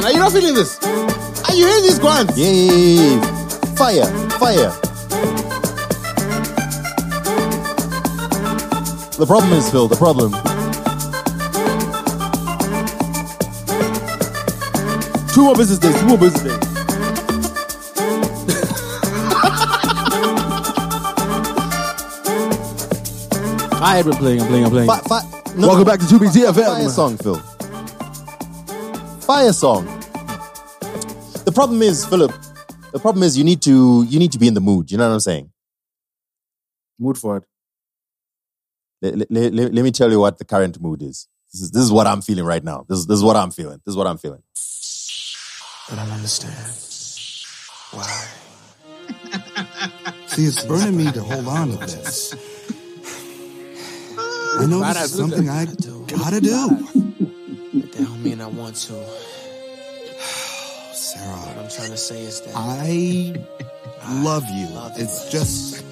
Dan, are you not feeling this? Are you hearing these grunts? Yay! Fire! Fire! The problem is, Phil, the problem. Two more business days, two more business days. I had been playing, I'm playing, I'm playing. Fi- fi- no, Welcome back to 2BT Fire song, Phil. Fire song. The problem is, Philip. The problem is, you need to you need to be in the mood. You know what I'm saying? Mood for it. Let, let- let- let me tell you what the current mood is. This is this is what I'm feeling right now. This is this is what I'm feeling. This is what I'm feeling. But I don't understand. Why? See, it's burning me to hold on to this. I know this is something I gotta do. But that don't mean I want to. Sarah, what I'm trying to say is that I love you. It's just,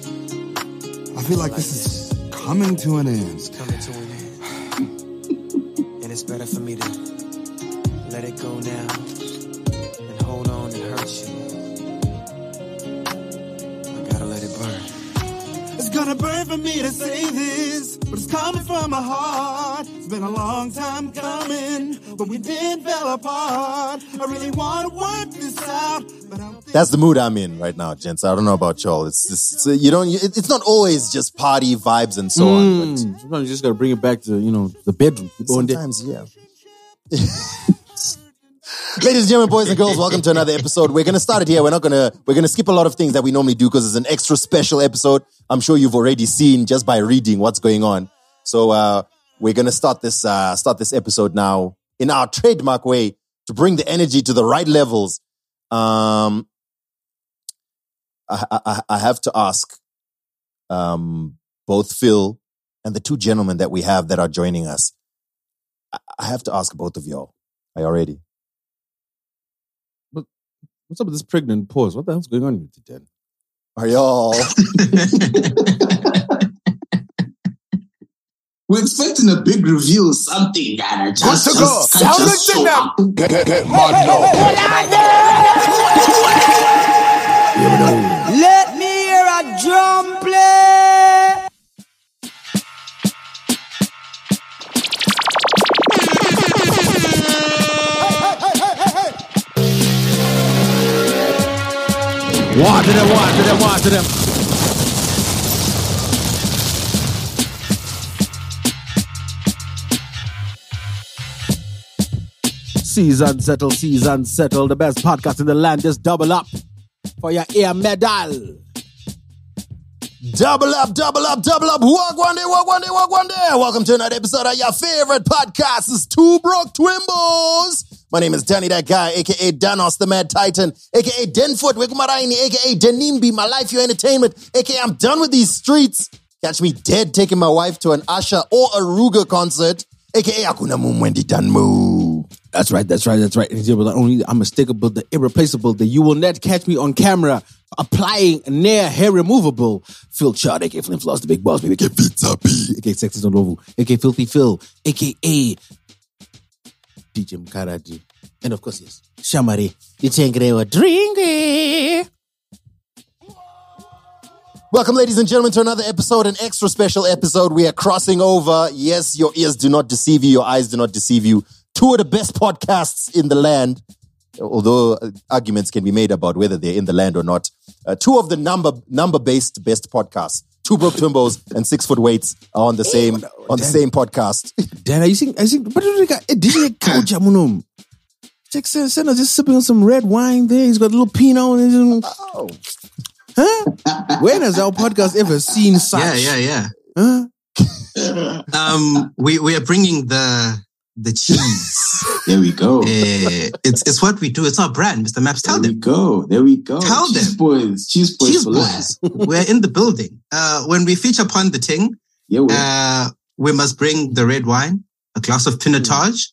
I feel like this is coming to an end. it's coming to an end. And it's better for me to let it go now gonna burn for me to say this, but it's coming from my heart. It's been a long time coming, but we then fell apart. I really wanna work this out, That's the mood I'm in right now, gents. I don't know about y'all. It's just it's, uh, you don't. It, it's not always just party vibes and so on. But Mm, sometimes you just gotta bring it back to, you know, the bedroom. Keep going there. sometimes, yeah. Ladies and gentlemen, boys and girls, welcome to another episode. We're gonna start it here. We're not gonna we're gonna skip a lot of things that we normally do because it's an extra special episode. I'm sure you've already seen just by reading what's going on. So uh, we're gonna start this uh, start this episode now in our trademark way to bring the energy to the right levels. Um, I, I, I have to ask um, both Phil and the two gentlemen that we have that are joining us. I- I have to ask both of y'all. Are you ready? What's up with this pregnant pause? What the hell's going on with you, Dan? Are y'all? We're expecting a big reveal, something that just, Good to go. just, Sound just show up. Get, get, get. Let me hear a drum play. Water them, water them, water them. Season settle, season settle. The best podcast in the land. Just double up for your ear medal. double up, double up, double up. Walk one day, walk one day, walk one day. Welcome to another episode of your favorite podcast. It's Two Broke Twimbos. My name is Danny That Guy, aka Danos the Mad Titan, aka Denfoot Wigumaraini, aka Denimbi, my life, your entertainment, aka I'm done with these streets. Catch me dead taking my wife to an Usher or a Ruger concert, aka Akuna Mumwendi Danmu. That's right, that's right, that's right. And the only unmistakable, the irreplaceable, the you will not catch me on camera applying near hair removable. Phil Chard, aka Flynn Floss, the big boss, baby, aka Pizza P, aka Sexy Novo, aka Filthy Phil, aka DJ Mkaraji. And of course, yes, Shamari, the Tengrewa Dringy. Welcome, ladies and gentlemen, to another episode, an extra special episode. We are crossing over. Yes, your ears do not deceive you, your eyes do not deceive you. Two of the best podcasts in the land, although uh, arguments can be made about whether they're in the land or not. Uh, two of the number number based best podcasts. Two broke twimbos and six foot weights are on the same on the same podcast. Dan, are you seeing, are you seeing, what do you got? Eh, DJ Kauja Munum. Check Senna just sipping on some red wine there. He's got a little Pinot. And Oh, huh? When has our podcast ever seen such? Yeah, yeah, Huh? yeah. Um, we we are bringing the the cheese. There we go. Eh, it's it's what we do. It's our brand, Mr. Maps. Tell there we go. There we go. Tell cheese them. boys. Cheese boys. cheese boys. We're in the building. Uh, when we feature upon the ting, Yeah, we uh, we must bring the red wine, a glass of pinotage.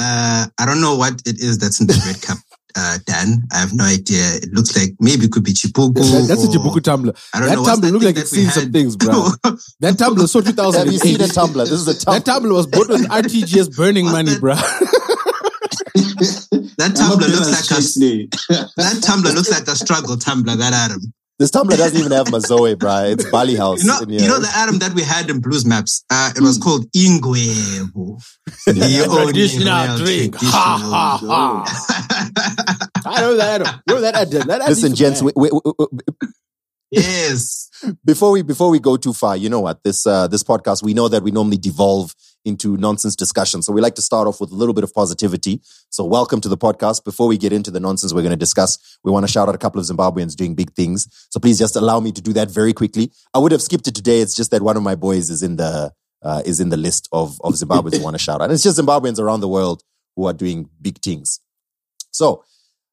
Uh, I don't know what it is that's in the red cup, uh, Dan. I have no idea. It looks like maybe it could be Chibuku. That- that's a or- Chibuku tumbler. I don't That know. What's tumbler that look thing like it's that we seen some things, bro. That tumbler was so 2008. have you seen a tumbler? This is a tumbler. That tumbler. tumbler was bought with RTGS burning money, that? bro. That I'm Tumblr looks like a Chesney. that Tumblr looks like a struggle Tumblr. That Adam. This Tumblr doesn't even have Mazoe, bruh. It's Bali House. You know, in you here. know the Adam that we had in Blues Maps. Uh, it was called Ingwebu. The only Traditional drink. Ha ha ha. I know that. Adam. You know that ad. That ad Listen, gents, we, we, we- we- yes. before we before we go too far, you know what? This uh, this podcast, we know that we normally devolve into nonsense discussion. So we like to start off with a little bit of positivity. So welcome to the podcast. Before we get into the nonsense we're going to discuss, we want to shout out a couple of Zimbabweans doing big things. So please just allow me to do that very quickly. I would have skipped it today. It's just that one of my boys is in the uh, is in the list of of Zimbabweans who want to shout out. And it's just Zimbabweans around the world who are doing big things. So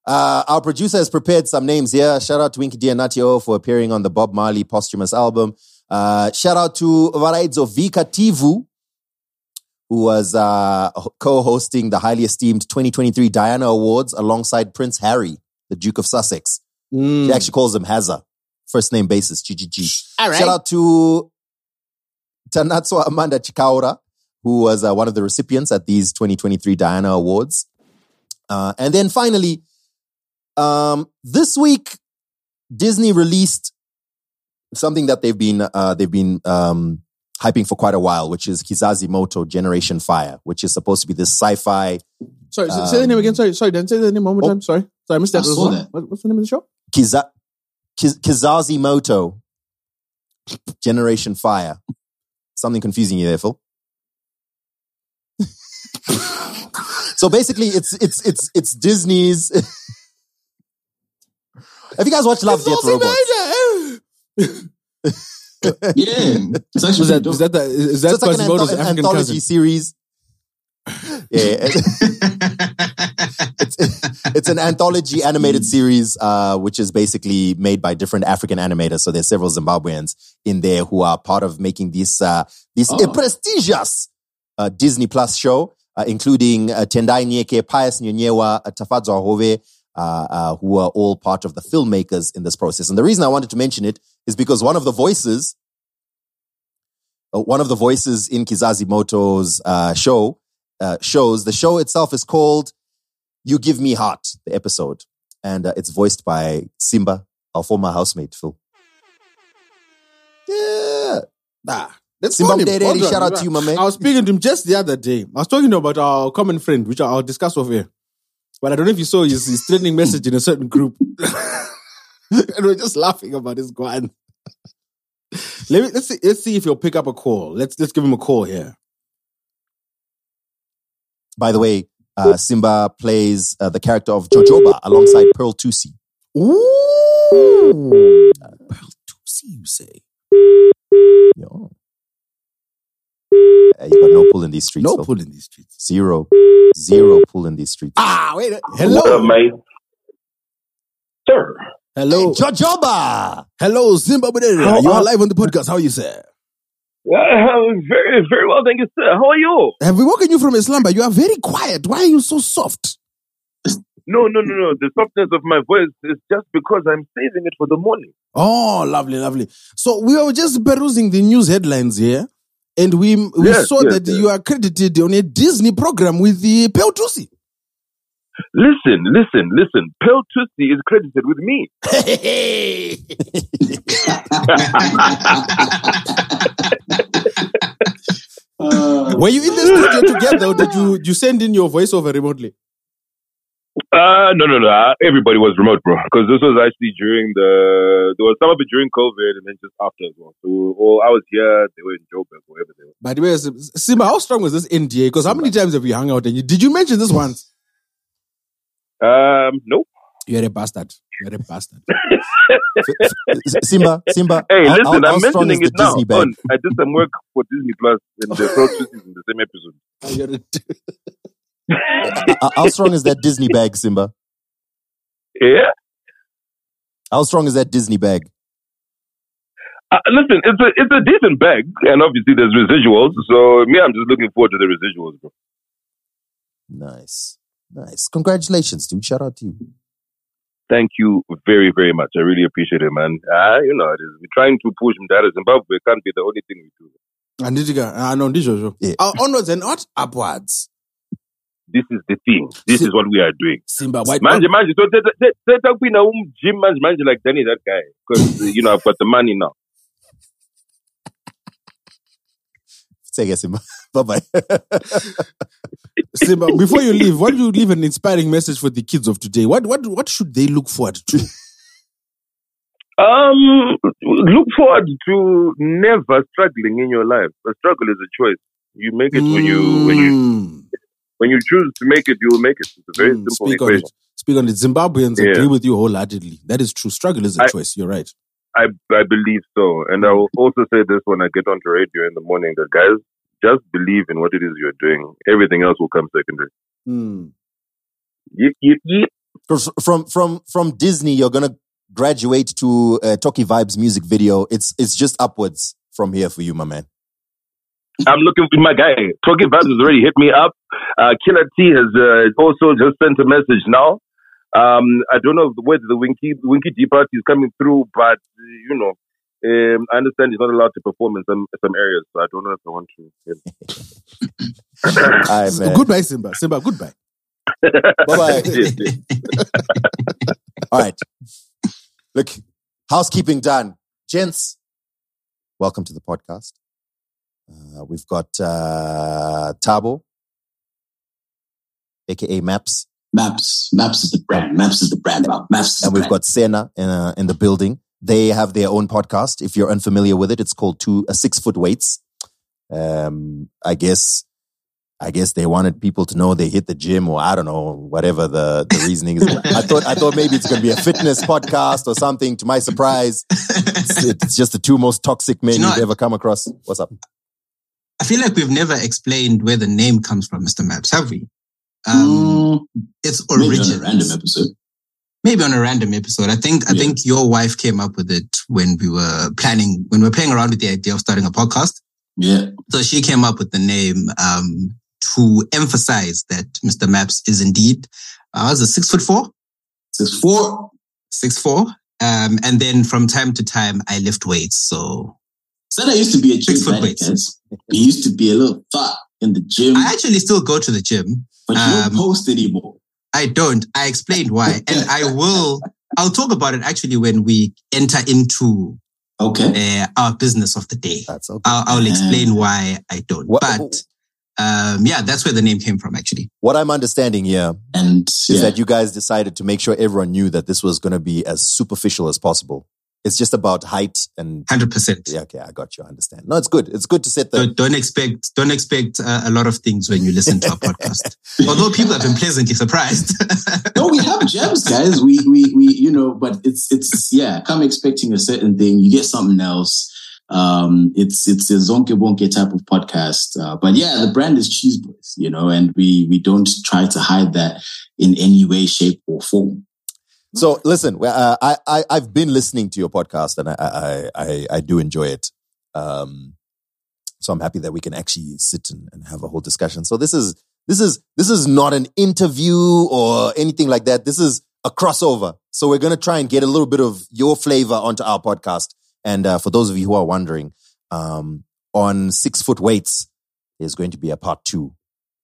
uh, our producer has prepared some names here. Shout out to Winky D and Nutty O for appearing on the Bob Marley posthumous album. Uh, shout out to Varaidzo Vika Tivu, who was uh, co-hosting the highly esteemed 2023 Diana Awards alongside Prince Harry, the Duke of Sussex. Mm. She actually calls him Hazza, first name basis, GGG. All right. Shout out to Tanatswa Amanda Chikaura, who was uh, one of the recipients at these 2023 Diana Awards. Uh, and then finally, um, this week, Disney released something that they've been uh, they've been um, hyping for quite a while, which is Kizazi Moto Generation Fire, which is supposed to be this sci-fi Sorry, say- say the name again. Sorry, sorry, Dan. Say the name one more Oh. time. Sorry. Sorry, I missed that. I saw that. What- What's the name of the show? Kiza- Kiz- Kizazi Moto Generation Fire. Something confusing you there, Phil. so basically, it's it's it's it's Disney's. Have you guys watched Love Death Robots? Yeah, it's actually Was that, pretty is dope. that, the, is So that it's like an, Quasimodo's anth- African anthology cousin? series. Yeah, it's it's an anthology animated series, uh, which is basically made by different African animators. So there's several Zimbabweans in there who are part of making this uh, this Oh. prestigious uh, Disney Plus show, uh, including uh, Tendai Nyeke, Pius Nyonyewa, uh, Tafadzwa Hove, uh, uh, who are all part of the filmmakers in this process. And the reason I wanted to mention it is because one of the voices, uh, one of the voices in Kizazi Moto's uh, show uh, shows the show itself is called "You Give Me Heart," the episode, and uh, it's voiced by Simba, our former housemate Phil. Yeah, Ah, let's Simba him. Mdederi, shout out to you, my man. I was speaking to him just the other day. I was talking to him about our common friend, which I'll discuss off here. But I don't know if you saw his, his trending message in a certain group. and we're just laughing about his guan. Let me let's see let's see if he'll pick up a call. Let's let's give him a call here. By the way, uh, Simba plays uh, the character of Jojoba alongside Pearl Tusi. Ooh. Pearl Tusi, you say? Yo. Uh, you got no pull in these streets. No Phil. pull in these streets. Zero, zero pull in these streets. Ah, wait. What up, Hello. mate? Sir. Hello. Jojoba! Hello, Zimbabwe. How You are live on the podcast. How are you, sir? Uh, very, very well, thank you, sir. How are you? Have we woken you from a slumber? You are very quiet. Why are you so soft? No, no, no, no. The softness of my voice is just because I'm saving it for the morning. Oh, lovely, lovely. So we were just perusing the news headlines here, and we we Yes, saw yes, that yes. you are credited on a Disney program with the Pearl Tusi. Listen, listen, listen. Pearl Tusi is credited with me. Uh, Were you in the studio together, or did you you send in your voiceover remotely? Uh, no, no, no. Uh, Everybody was remote, bro. Because this was actually during the, there was some of it during COVID and then just after as well. So all, I was here, they were in Joburg, wherever they were. By the way, Simba, how strong was this NDA? Because how many times have we hung out? And you, did you mention this once? Um, nope. You're a bastard. You're a bastard. Simba, Simba. Hey, how- listen, how- how I'm mentioning it now. On, I did some work for Disney Plus and the Tusi is in the same episode. How- How strong is that Disney bag, Simba? Yeah. How strong is that Disney bag? Uh, listen, it's a it's a decent bag, and obviously there's residuals. So me, I'm just looking forward to the residuals, bro. Nice. Nice. Congratulations, dude. Shout out to you. Thank you very, very much. I really appreciate it, man. Ah, you know, it is. We're trying to push Mdara Zimbabwe. Can't be the only thing we do. And Anditiga, uh, no, ndizvo zvo. Yeah. Uh, onwards and what? Upwards. this is the thing. This is what we are doing. Simba, why, Manje, manje, so up in a um gym, manje, manje, like Danny, that guy, because you know I've got the money now. Say yes, Simba. Bye bye. Simba, before you leave, why don't you leave an inspiring message for the kids of today? What what what should they look forward to? Um, look forward to never struggling in your life. A struggle is a choice. You make it when you when you Mm, when you choose to make it, you will make it. It's a very mm, simple speak on equation. it. Speak on it. Zimbabweans Yeah. agree with you wholeheartedly. That is true. Struggle is a I- choice. You're right. I I believe so, and I will also say this when I get onto radio in the morning: that guys just believe in what it is you're doing. Everything else will come secondary. Mm. Yep, yep, yep. from from from Disney, you're gonna graduate to uh, Tocky Vibes music video. It's it's just upwards from here for you, my man. I'm looking for my guy. Tocky Vibes has already hit me up. Uh, Killer T has uh, also just sent a message now. Um, I don't know whether the Winky Winky D party is coming through, but you know, um, I understand he's not allowed to perform in some some areas, so I don't know if I want to. Yeah. All right, man. Goodbye, Simba. Simba, goodbye. Bye-bye. Yes, yes. All right. Look, housekeeping done. Gents, welcome to the podcast. Uh, we've got uh, Tabo, aka Maps, Maps. Maps is the brand. Maps is the brand. Maps is the and we've brand. got Sena in, uh, in the building. They have their own podcast. If you're unfamiliar with it, it's called Two uh, Six Foot Weights. Um, I guess, I guess they wanted people to know they hit the gym, or I don't know, whatever the, the reasoning is. I thought, I thought maybe it's going to be a fitness podcast or something. To my surprise, it's, it's just the two most toxic men you know you've ever come across. What's up? I feel like we've never explained where the name comes from, Mr. Maps, have we? Um, Mm, it's maybe on origin. a random episode. Maybe on a random episode. I think I Yeah. think your wife came up with it when we were planning when we were playing around with the idea of starting a podcast. Yeah. So she came up with the name um, to emphasize that Mr. Maps is indeed uh, was it six foot four, Six four. six four. Um, and then from time to time I lift weights. So I used to be a gym Six foot weights. He used to be a little fat in the gym, I actually still go to the gym. but you um, don't post anymore. I don't. I explained why, and I will. I'll talk about it actually when we enter into Okay. uh, our business of the day. That's okay. I'll, I'll explain why I don't. What- but um, yeah, that's where the name came from. Actually, What I'm understanding here And is yeah. that you guys decided to make sure everyone knew that this was going to be as superficial as possible. It's just about height and hundred percent. yeah, okay, I got you. I understand. No, it's good. It's good to set the Don't, don't expect don't expect uh, a lot of things when you listen to our podcast. Although people have been pleasantly surprised. no, we have gems, guys. We we we you know, but it's it's yeah. Come expecting a certain thing, you get something else. Um, it's it's a zonke bonke type of podcast. Uh, but yeah, the brand is Cheese Boys, you know, and we we don't try to hide that in any way, shape, or form. So listen, uh, I, I I've been listening to your podcast and I I I, I do enjoy it. Um, so I'm happy that we can actually sit and, and have a whole discussion. So this is this is this is not an interview or anything like that. This is a crossover. So we're gonna try and get a little bit of your flavor onto our podcast. And uh, for those of you who are wondering, um, on six foot weights, there's going to be a part two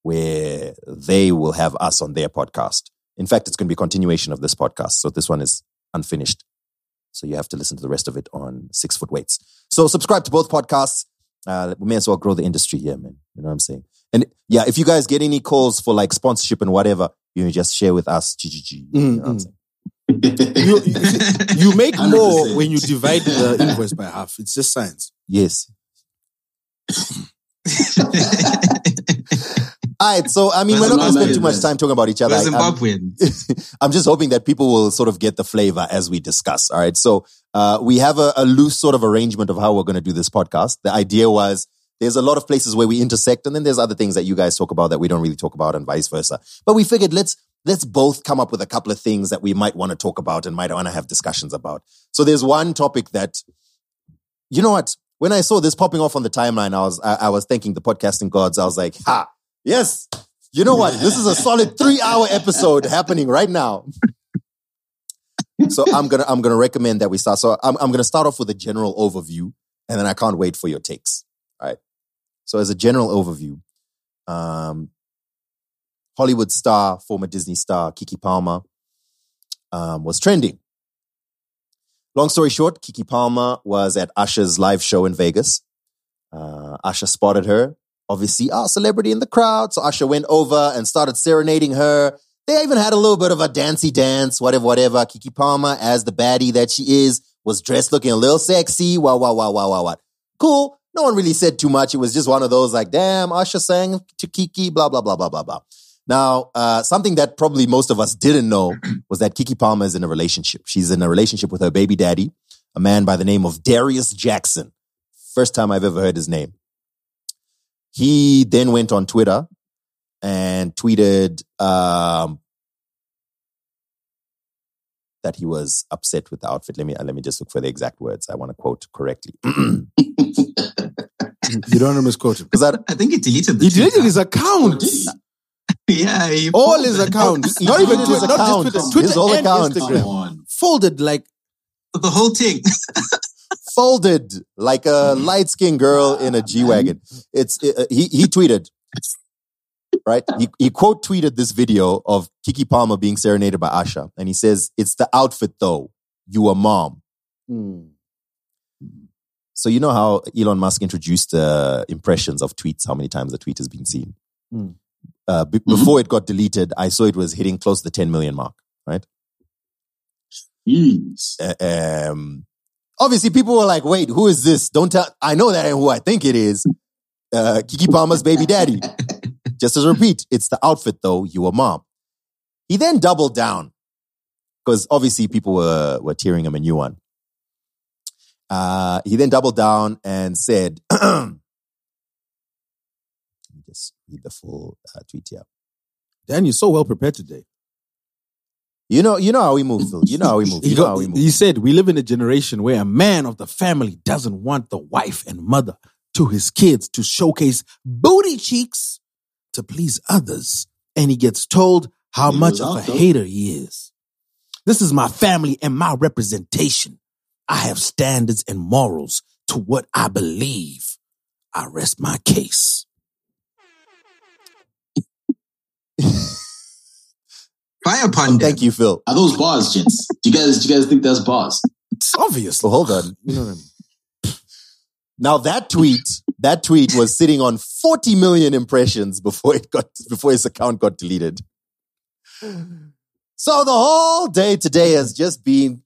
where they will have us on their podcast. In fact, it's going to be a continuation of this podcast. So this one is unfinished. So you have to listen to the rest of it on Six Foot Weights. So subscribe to both podcasts. Uh, we may as well grow the industry here, man. You know what I'm saying? And yeah, if you guys get any calls for like sponsorship and whatever, you can just share with us. GGG. You know what I'm Mm, saying? You, you, you make more 100%. when you divide the invoice by half. It's just science. Yes. All right. So, I mean, We're not going to spend too much time talking about each other. We're I- I'm- Zimbabwean. I'm just hoping that people will sort of get the flavor as we discuss. All right. So uh, we have a, a loose sort of arrangement of how we're going to do this podcast. The idea was there's a lot of places where we intersect, and then there's other things that you guys talk about that we don't really talk about, and vice versa. But we figured let's let's both come up with a couple of things that we might want to talk about and might want to have discussions about. So there's one topic that, you know what? When I saw this popping off on the timeline, I was I, I was thanking the podcasting gods. I was like, ha, yes. You know what? This is a solid three hour episode happening right now. so I'm gonna I'm gonna recommend that we start. So I'm I'm gonna start off with a general overview, and then I can't wait for your takes. All right. So as a general overview, um, Hollywood star, former Disney star Keke Palmer, um, was trending. Long story short, Keke Palmer was at Usher's live show in Vegas. Uh, Usher spotted her. Obviously, a celebrity in the crowd. So Usher went over and started serenading her. They even had a little bit of a dancey dance, whatever, whatever. Keke Palmer, as the baddie that she is, was dressed looking a little sexy. Wow, wow, wow, wow, wow, wow. Cool. No one really said too much. It was just one of those like, damn, Usher sang to Keke, blah, blah, blah, blah, blah, blah. Now, uh, something that probably most of us didn't know was that Keke Palmer is in a relationship. She's in a relationship with her baby daddy, a man by the name of Darius Jackson. First time I've ever heard his name. He then went on Twitter and tweeted um, that he was upset with the outfit. Let me let me just look for the exact words. I want to quote correctly You don't want to misquote him. because I I think he deleted the He deleted tweet. his account. Yeah, he All his it. accounts. Not even deleted Twitter, his not just account. Twitter. His whole and account. Instagram. Folded like The whole thing. folded like a light skinned girl in a G wagon. It's uh, he he tweeted right. He he quote tweeted this video of Keke Palmer being serenaded by Usher, and he says, "It's the outfit though. You a mom." So you know how Elon Musk introduced uh, impressions of tweets, how many times the tweet has been seen. Mm. Uh, be- Before it got deleted, I saw it was hitting close to the 10 million mark. Jeez. Uh, um, obviously, people were like, "Wait, who is this? Don't tell." I know that ain't who I think it is. Uh, Keke Palmer's baby daddy. Just as a repeat, it's the outfit though. You a mom. He then doubled down because obviously people were were tearing him a new one. Uh, he then doubled down and said, "Let me just read the full uh, tweet here." Dan, you're so well prepared today. You know, you know how we move, Phil. You know how we move. He, You know how we move. he said, We live in a generation where a man of the family doesn't want the wife and mother to his kids to showcase booty cheeks to please others. And he gets told how He much of a though. hater he is. This is my family and my representation. I have standards and morals to what I believe. I rest my case. Fire upon them. Thank you, Phil. Are those bars, gents? Do you guys do you guys think that's bars? It's obvious. So hold on. You know what I mean? Now that tweet, that tweet was sitting on 40 million impressions before it got before his account got deleted. So the whole day today has just been,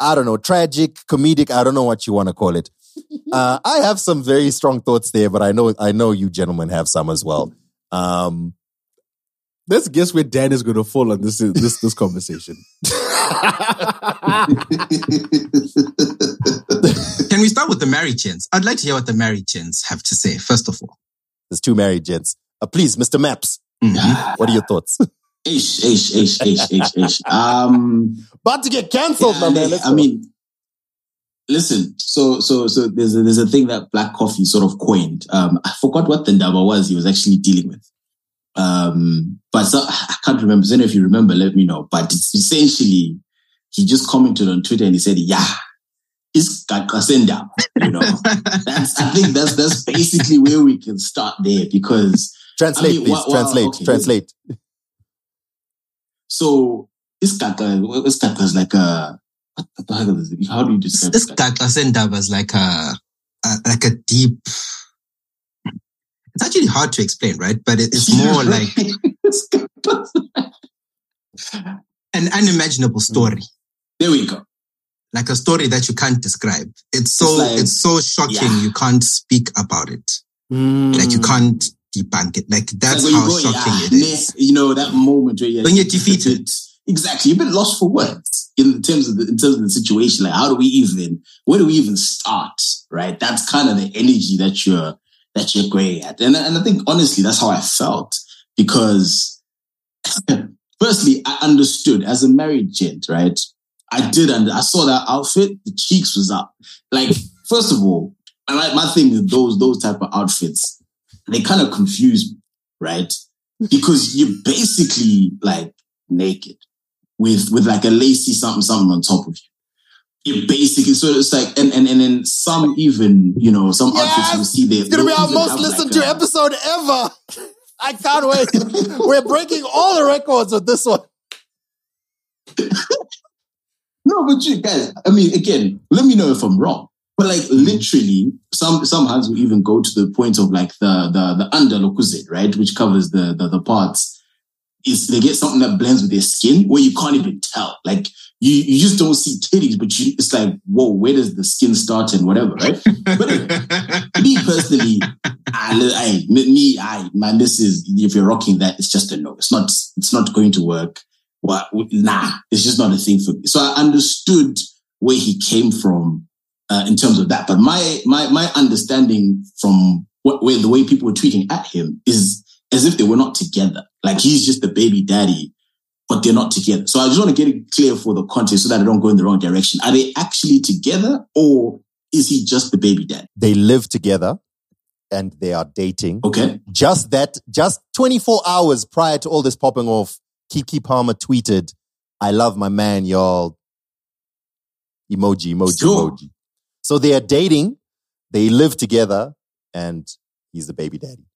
I don't know, tragic, comedic. I don't know what you want to call it. Uh, I have some very strong thoughts there, but I know I know you gentlemen have some as well. Um, Let's guess where Dan is going to fall on this this this conversation. Can we start with the married gents? I'd like to hear what the married gents have to say, first of all. there's two married gents. Uh, please, Mr. Maps, Mhm. what are your thoughts? Ish, ish, ish, ish, ish, ish. Um, About to get cancelled, yeah, man. I, Let's I go. mean, listen. So, so, so there's a, there's a thing that Black Coffee sort of coined. Um, I forgot what the ndaba was he was actually dealing with. Um, but so, I can't remember. So if you remember, let me know. But it's essentially he just commented on Twitter and he said, "Yeah, it's kakasenda." You know, that's I think that's that's basically where we can start there because translate, I mean, please. wha- wha- translate, okay. translate. So this kaka, this kaka is like a what the heck is it? How do you describe This it? Kaklasenda was like a, a like a deep. It's actually hard to explain, right? But it, it's more like an unimaginable mm. story, there we go. like a story that you can't describe. It's so It's it's, so shocking yeah. you can't speak about it. Mm. Like you can't debunk it. Like that's Like how go, shocking yeah, it is. You know that moment where you're, When you're defeated. Exactly, you've been lost for words in terms of the in terms of the situation. Like, how do we even? Where do we even start? Right. That's kind of the energy that you're that you're great at, and and I think honestly, that's how I felt because firstly, I understood as a married gent, right? I did, and I saw that outfit. The cheeks was up. Like, first of all, and like my thing with those those type of outfits, they kind of confuse me, right? Because you're basically like naked with with like a lacy something something on top of you. You're basically so it's like and and and then some even you know some artists you see there. It's gonna be our most listened like to a- episode ever. I can't wait. We're breaking all the records with this one. No, but you guys, I mean, again, let me know if I'm wrong. But like mm-hmm. literally, some some hands will even go to the point of like the the the under right, which covers the, the the parts. Is they get something that blends with their skin where you can't even tell. Like you you just don't see titties, but you it's like, whoa, where does the skin start and whatever, right? But me personally, I, I me, I man, this is if you're rocking that, it's just a no. It's not it's not going to work. Well, nah, it's just not a thing for me. So I understood where he came from uh, in terms of that. But my my my understanding from what, where the way people were tweeting at him is as if they were not together. Like he's just the baby daddy, but they're not together. So I just want to get it clear for the context so that I don't go in the wrong direction. Are they actually together, or is he just the baby daddy? They live together and they are dating. Okay. Just that, just 24 hours prior to all this popping off, Keke Palmer tweeted, I love my man, y'all. Emoji, emoji, Sure. emoji. So they are dating, they live together, and he's the baby daddy.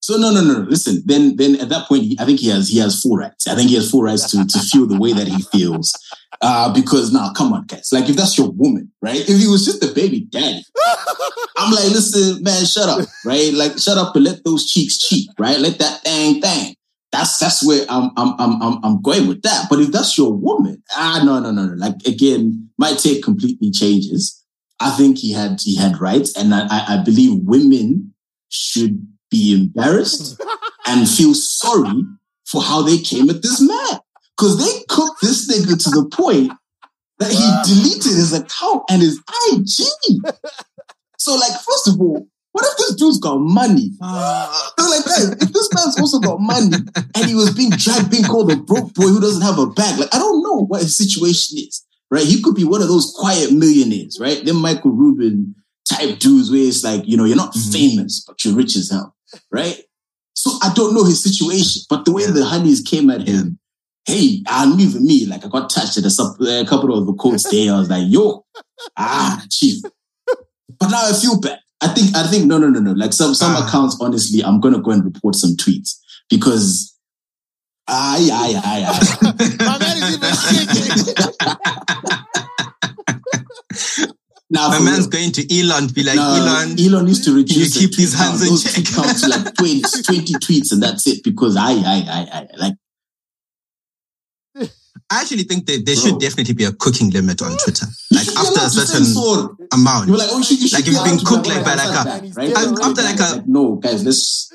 So no, no, no. Listen, then, then at that point, I think he has he has full rights. I think he has full rights to to feel the way that he feels. Uh, because now, come on, guys. Like, if that's your woman, right? If he was just a baby daddy, I'm like, listen, man, shut up, right? Like, shut up and let those cheeks cheat, right? Let that thing thing. That's that's where I'm I'm I'm I'm I'm going with that. But if that's your woman, ah, no, no, no, no. Like again, my take completely changes. I think he had he had rights, and I I believe women should be embarrassed and feel sorry for how they came at this man. Because they cooked this nigga to the point that he deleted his account and his IG. So, like, first of all, what if this dude's got money? Ah. I'm like, guys, if this man's also got money and he was being dragged, being called a broke boy who doesn't have a bag, like, I don't know what his situation is, right? He could be one of those quiet millionaires, right? Them Michael Rubin type dudes where it's like, you know, you're not mm-hmm. famous, but you're rich as hell, right? So I don't know his situation, but the way the honeys came at him, hey, and even me, like I got touched at a, sup- a couple of the quotes there. I was like, yo, ah, chief. But now I feel bad. I think, I think, no, no, no, no. Like some, some Ah. accounts, honestly, I'm going to go and report some tweets because, aye, aye, aye, aye. My man is even shaking. now, My man's going to Elon be like, No, Elon, Elon used to reduce you keep these hands in check. counts to like 20, 20 tweets and that's it because I, I, I, I, like, I actually think that there Bro. should definitely be a cooking limit on Twitter. Like after a certain amount. You were like, oh, you should, you should like you've been cooked like by like a- right? After like a- no, guys, let's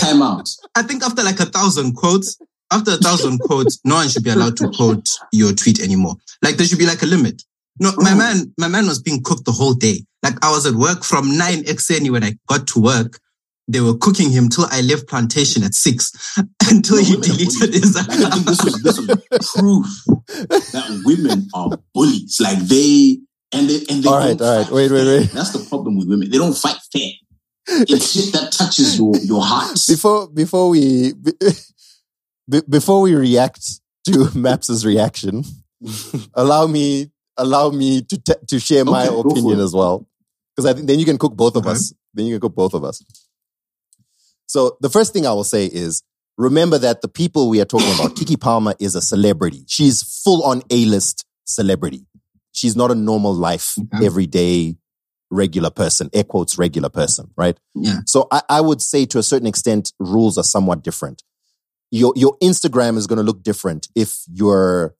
time out. I think after like a thousand quotes, after a thousand quotes, no one should be allowed to quote your tweet anymore. Like there should be like a limit. No, my man, my man was being cooked the whole day. Like I was at work from nine XN when I got to work. They were cooking him till I left plantation at six until No, he deleted bullies. his I account. think this was this was proof that women are bullies. Like they and they and they All right, don't all right. fight Wait, wait, fair. wait. That's the problem with women. They don't fight fair. It's shit that touches your your heart. before before we be, be- before we react to Maps's reaction, allow me allow me to te- to share my Okay, go opinion as well, because I think then you can cook both of Okay. us. Then you can cook both of us. So the first thing I will say is remember that the people we are talking about, Keke Palmer is a celebrity. She's full on A list celebrity. She's not a normal life, Okay. everyday, regular person. Air quotes regular person, right? Yeah. So I, I would say to a certain extent, rules are somewhat different. Your your Instagram is going to look different if you're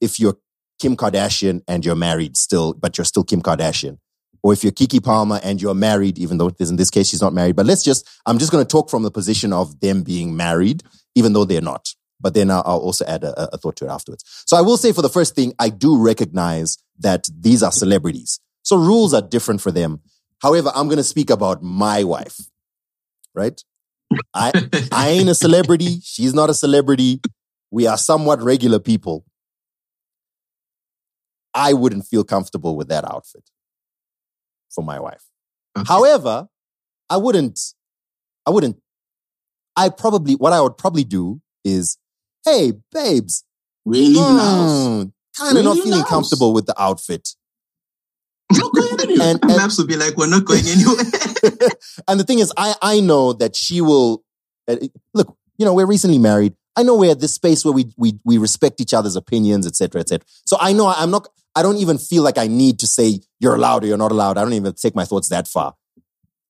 if you're Kim Kardashian and you're married still, but you're still Kim Kardashian. Or if you're Keke Palmer and you're married, even though in this case she's not married. But let's just, I'm just going to talk from the position of them being married, even though they're not. But then I'll, also add a, a thought to it afterwards. So I will say for the first thing, I do recognize that these are celebrities. So rules are different for them. However, I'm going to speak about my wife, right? I, I ain't a celebrity. She's not a celebrity. We are somewhat regular people. I wouldn't feel comfortable with that outfit for my wife. Okay. However, I wouldn't, I wouldn't, I probably, what I would probably do is, hey, babes, really ain't leaving the house. kind of not feeling house. comfortable with the outfit. Not going anywhere. And, and Maps will be like, we're not going anywhere. and the thing is, I I know that she will uh, look. You know, we're recently married. I know we're at this space where we we we respect each other's opinions, etc., etc. So I know I'm not. I don't even feel like I need to say you're allowed or you're not allowed. I don't even take my thoughts that far.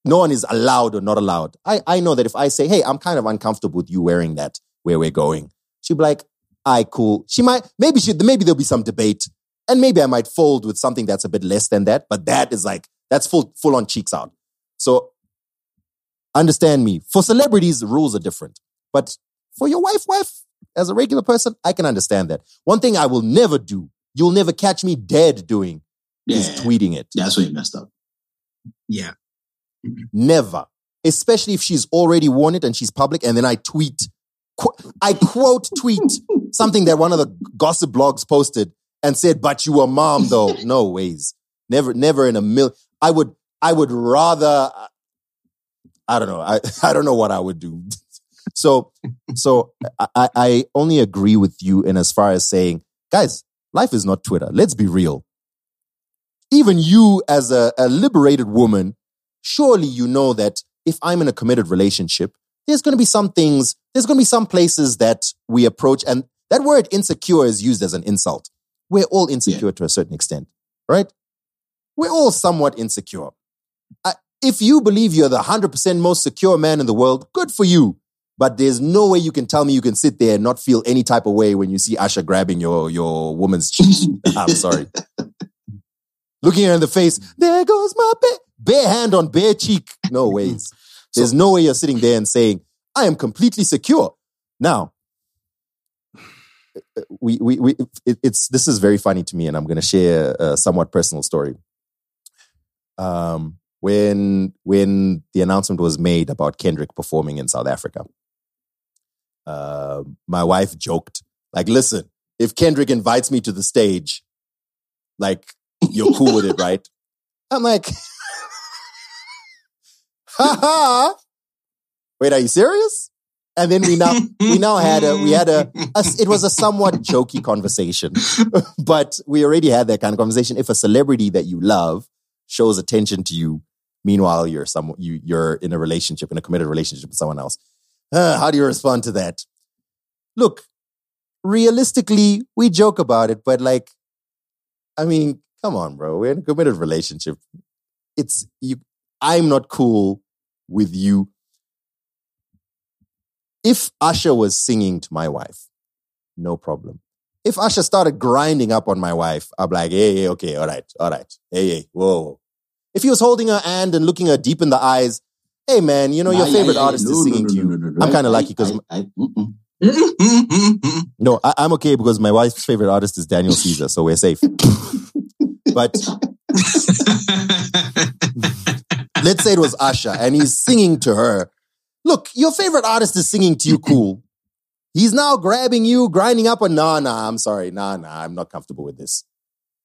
No one is allowed or not allowed. I I know that if I say, hey, I'm kind of uncomfortable with you wearing that where we're going, she'd be like, I cool. She might maybe she maybe there'll be some debate, and maybe I might fold with something that's a bit less than that. But that is like that's full full on cheeks out. So understand me. For celebrities, the rules are different. But for your wife, wife, as a regular person, I can understand that. One thing I will never do, you'll never catch me dead doing, is tweeting it. That's where you messed up. yeah. Never. Especially if she's already worn it and she's public, and then I tweet, qu- I quote tweet something that one of the gossip blogs posted and said, "But you were mom, though." No ways. Never, never in a mil. I would, I would rather. I don't know. I, I don't know what I would do. So, so I- I only agree with you in as far as saying, guys, life is not Twitter. Let's be real. Even you, as a, a liberated woman, surely you know that if I'm in a committed relationship, there's going to be some things, there's going to be some places that we approach. And that word insecure is used as an insult. We're all insecure to a certain extent, right? We're all somewhat insecure. I, if you believe you're the 100% most secure man in the world, good for you. But there's no way you can tell me you can sit there and not feel any type of way when you see Usher grabbing your, your woman's cheek. I'm sorry. Looking her in the face, there goes my bare, bare hand on bare cheek. No ways. There's no way you're sitting there and saying, I am completely secure. Now, we, we, we it, it's, this is very funny to me, and I'm going to share a somewhat personal story. Um, when, when the announcement was made about Kendrick performing in South Africa, uh, my wife joked, like, listen, if Kendrick invites me to the stage, like, you're cool with it, right? I'm like, ha ha. Wait, are you serious? And then we now we now had a we had a, a it was a somewhat jokey conversation, but we already had that kind of conversation. If a celebrity that you love shows attention to you, meanwhile you're some you you're in a relationship in a committed relationship with someone else, uh, how do you respond to that? Look, realistically, we joke about it, but like, I mean, come on, bro, we're in a committed relationship. It's you. I'm not cool with you if Usher was singing to my wife, no problem. If Usher started grinding up on my wife, I'm like, hey, hey, okay, all right, all right. Hey, hey, whoa. If he was holding her hand and looking her deep in the eyes, hey, man, you know, your yeah, favorite yeah, artist No, is singing no, to you. no, no, no. I'm kind of lucky because, no, I, I'm okay because my wife's favorite artist is Daniel Caesar, so we're safe. but let's say it was Usher, and he's singing to her. Look, your favorite artist is singing to you cool. He's now grabbing you, grinding up on, nah, nah, I'm sorry, nah, nah, I'm not comfortable with this.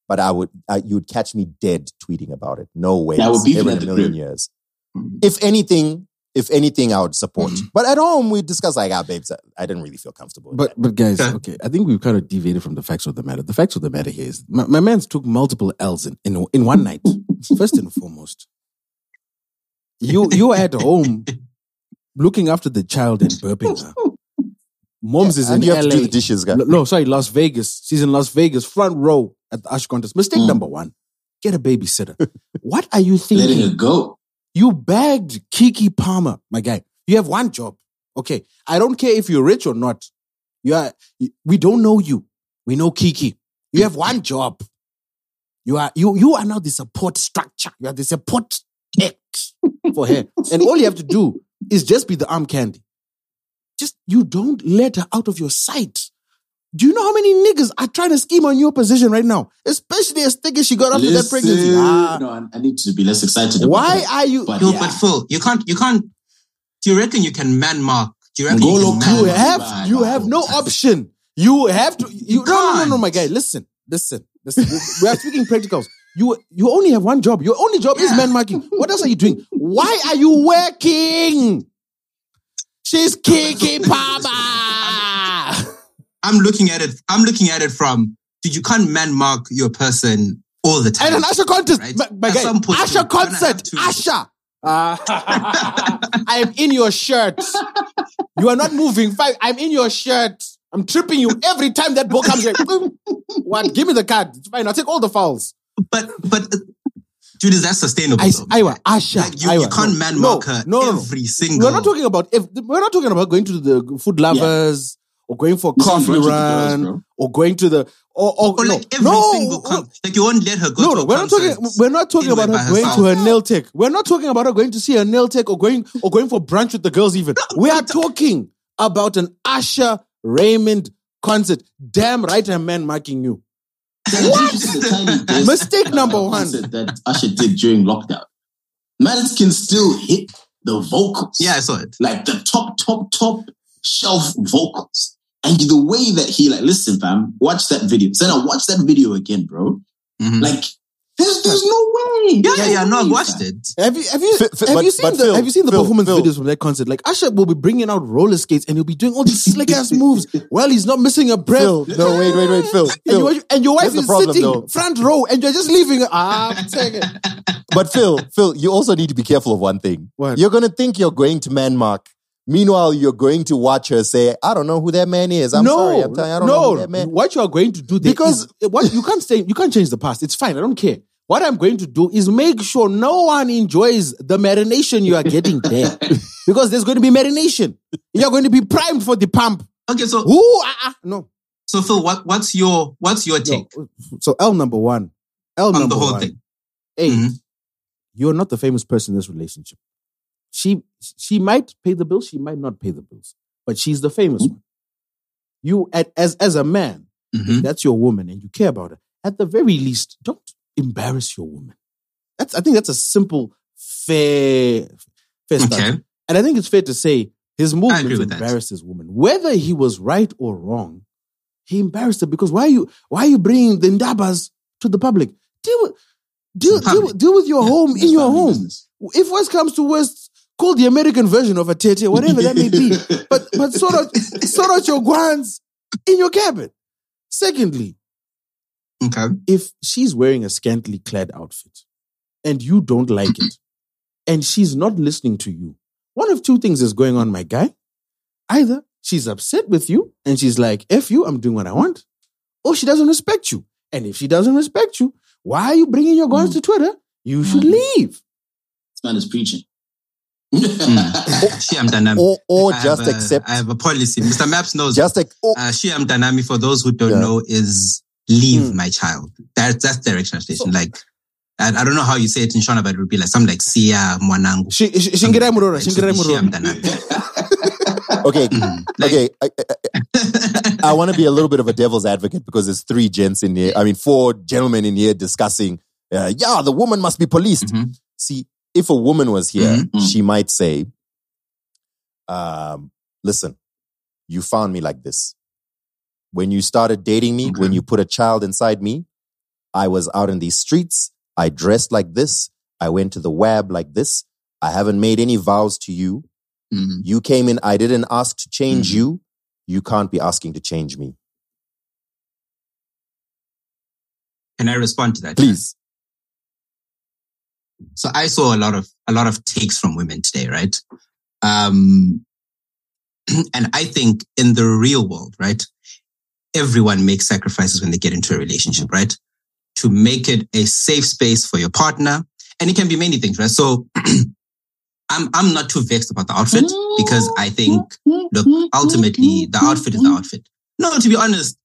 But I would, I, you would catch me dead tweeting about it. No way. That would be in a million crib. years. If anything, if anything, I would support. Mm-hmm. But at home, we discuss like, ah, babes, I, I didn't really feel comfortable. But that. but guys, Yeah. okay, I think we've kind of deviated from the facts of the matter. The facts of the matter here is my, my man's took multiple L's in, in in one night. First and foremost, you you're at home looking after the child and burping her. Mom's is and in you have LA. to do the dishes, guy. No, sorry, Las Vegas. She's in Las Vegas, front row at the Usher contest. Mistake Mm. number one: get a babysitter. what are you Letting thinking? it go. You bagged Keke Palmer, my guy. You have one job. Okay. I don't care if you're rich or not. You are, we don't know you. We know Keke. You have one job. You are, you, you are now the support structure. You are the support X for her. And all you have to do is just be the arm candy. Just, you don't let her out of your sight. Do you know how many niggas are trying to scheme on your position right now? Especially as thick as she got after that pregnancy. Listen, Ah, no, I- I need to be less excited. about why that. are you? But No, yeah. but Phil, you can't, you can't. Do you reckon you can man mark? Do you reckon Go you can You have you have no option. You have to. You, no, no, no, no, my guy. Listen, listen, listen. we are speaking practicals. You you only have one job. Your only job is man marking. What else are you doing? Why are you working? She's Keke Papa. I'm looking at it. I'm looking at it from, dude. You can't man mark your person all the time. And an Usher contest. Right? My guy, point, Usher you're gonna have concert. to- Usher. Uh, I am in your shirt. You are not moving. I'm in your shirt. I'm tripping you every time that ball comes. Like, what? Give me the card. It's fine. I'll take all the fouls. But but dude, is that sustainable? I, though? Iwa, Usher. Like, you, Iwa, you can't no. man mark her no, no, no. every single. We're not talking about if we're not talking about going to the food lovers or going for a coffee brunch with the girls, run bro. or going to the or, or, or no, like every no, single like you won't let her go no, to no, we're not talking. We're not talking about her going herself. to her nail tech. We're not talking about her going to see a nail tech or going or going for brunch with the girls. Even we are talking about an Usher Raymond concert. Damn right, a man marking you. Did you see the Tiny Desk, Mistake number one. that Usher did during lockdown. Man can still hit the vocals. Yeah, I saw it. like the top, top, top shelf vocals. And the way that he like, listen, fam, watch that video. Then I watch that video again, bro. Mhm. Like, there's there's no way. yeah, There's yeah, no, I've watched fam. it. Have you have you Phil- Phil- have but- you seen the Phil, have you seen the Phil, performance Phil. videos from that concert? Like Usher will be bringing out roller skates and he'll be doing all these slick ass moves while he's not missing a breath. Phil, no, wait, wait, wait, Phil. And, Phil. your, and your wife Here's is problem, sitting though. front row and you're just leaving. her. Ah, take it. But Phil, Phil, you also need to be careful of one thing. What? You're gonna think you're going to man mark. Meanwhile, you're going to watch her say, "I don't know who that man is." I'm no, sorry, I'm telling you, I don't no. know who that man. What you are going to do there Because- is- what you can't say, you can't change the past. It's fine. I don't care. What I'm going to do is make sure no one enjoys the marination you are getting there, because there's going to be marination. You're going to be primed for the pump. Okay, so who ah, no. so Phil, what what's your what's your take No. So L number one, L on number the whole one. thing? A, Mhm. you're not the famous person in this relationship. She she might pay the bills, she might not pay the bills, but she's the famous one. You as as a man, Mhm. that's your woman and you care about her, at the very least, don't embarrass your woman. That's I think that's a simple, fair, fair start. Okay. And I think it's fair to say his movement agree with that. embarrassed his woman. Whether he was right or wrong, he embarrassed her because why are you why are you bringing the ndabas to the public? Deal with deal, deal, deal with your home in your home. business. If worst comes to worst, call the American version of a tete, whatever that may be. But but sort out sort out your guans in your cabin. Secondly, Okay. if she's wearing a scantily clad outfit and you don't like it and she's not listening to you, one of two things is going on, my guy. Either she's upset with you and she's like, F you, I'm doing what I want, or she doesn't respect you. And if she doesn't respect you, why are you bringing your guns to Twitter? You should Mm. leave. This man is preaching. Mm. She am Danami. Or or just a- accept. I have a policy. Mr. Maps knows. just like oh, uh, Shiam Danami, for those who don't Yeah. know, is leave Mm. my child. That, that's direct translation. like, I, I don't know how you say it in Shona, but it would be like something like Sia Mwanangu. Shi- shi- Shingirai Murora, Right? So Shingirai Murora. Okay. Like- okay. I, I, I want to be a little bit of a devil's advocate because there's three gents in here. I mean, four gentlemen in here discussing. Uh, yeah, the woman must be policed. Mhm. See, if a woman was here, Mhm. she might say, um, "Listen, you found me like this. When you started dating me, Okay. when you put a child inside me, I was out in these streets. I dressed like this. I went to the web like this. I haven't made any vows to you. Mhm. You came in. I didn't ask to change Mhm. you. You can't be asking to change me. Can I respond to that? Please. So I saw a lot of a lot of takes from women today, right? Um, and I think in the real world, right, everyone makes sacrifices when they get into a relationship, right? To make it a safe space for your partner, and it can be many things, right? So I'm I'm not too vexed about the outfit because I think look, ultimately the outfit is the outfit. No, to be honest,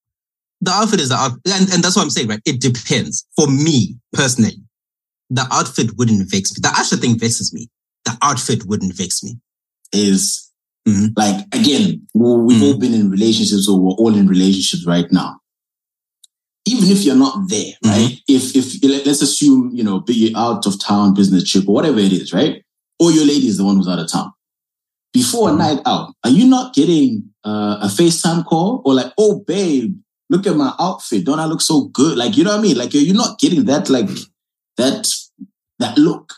the outfit is the outfit, and, and that's what I'm saying, right? It depends. For me personally, the outfit wouldn't vex me. The Usher thing vexes me. The outfit wouldn't vex me. is Mhm. like again, we- we've Mhm. all been in relationships or we're all in relationships right now. Even if you're not there, Mm-hmm. right? If if let- let's assume you know be out of town business trip or whatever it is, right? Or your lady is the one who's out of town. Before Mm-hmm. a night out, are you not getting uh, a FaceTime call or like, oh babe, look at my outfit, don't I look so good? Like you know what I mean? Like you're, you're not getting that like that that look.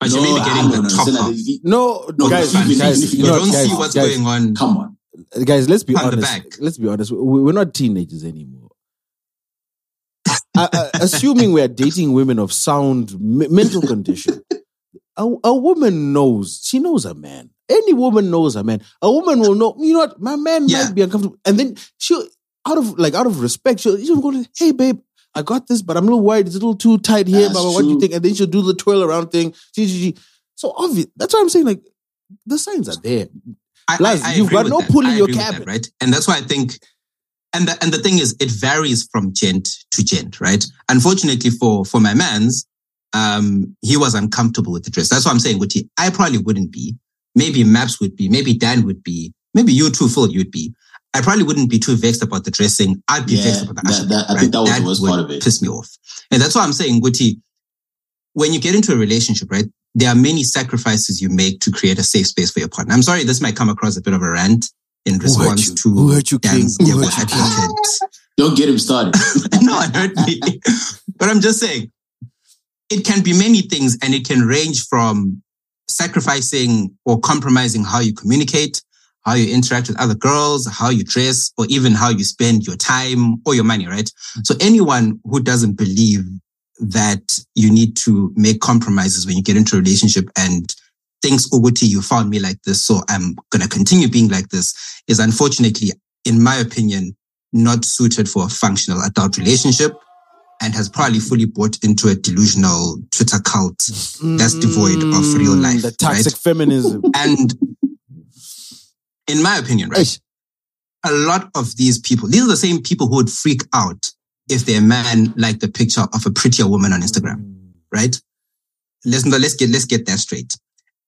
But you're maybe getting I the top understand half. that. No, No, guys, even- guys, even you You don't guys, see what's guys, going on. Come on. guys, let's be On honest. back. Let's be honest. We- We're not teenagers anymore. uh, assuming we are dating women of sound me- mental condition, a, a woman knows. She knows a man. Any woman knows a man. A woman will know. You know what? My man Yeah. might be uncomfortable, and then she'll, out of like out of respect, she'll, she'll go, "Hey, babe, I got this, but I'm a little worried. It's a little too tight here. That's blah, what do you think?" And then she'll do the twirl around thing. So obvious. That's why I'm saying like the signs are there. I, Plus, you've got no pull in your cabin. right? And that's why I think, and the, and the thing is, it varies from gent to gent, right? Unfortunately for for my man's, um, he was uncomfortable with the dress. That's what I'm saying. Would he? I probably wouldn't be. Maybe Maps would be. Maybe Dan would be. Maybe you too, Phil, you'd be. I probably wouldn't be too vexed about the dressing. I'd be Yeah, vexed about the that- usher. that- I think that was the worst would part of it. Piss me off. And that's why I'm saying, Guti, when you get into a relationship, right? There are many sacrifices you make to create a safe space for your partner. I'm sorry, this might come across a bit of a rant in response you? to Who hurt you, King? Dan's Who hurt you, King? Don't get him started. no one hurt me. But I'm just saying, it can be many things and it can range from sacrificing or compromising how you communicate, how you interact with other girls, how you dress, or even how you spend your time or your money, right? So anyone who doesn't believe that you need to make compromises when you get into a relationship and thinks, Uguti, you found me like this, so I'm going to continue being like this is unfortunately, in my opinion, not suited for a functional adult relationship and has probably fully bought into a delusional Twitter cult that's devoid of real Mm, life. The toxic right? feminism. And in my opinion, right, Eish. a lot of these people, these are the same people who would freak out if their man liked the picture of a prettier woman on Instagram, right? Let's let's get let's get that straight.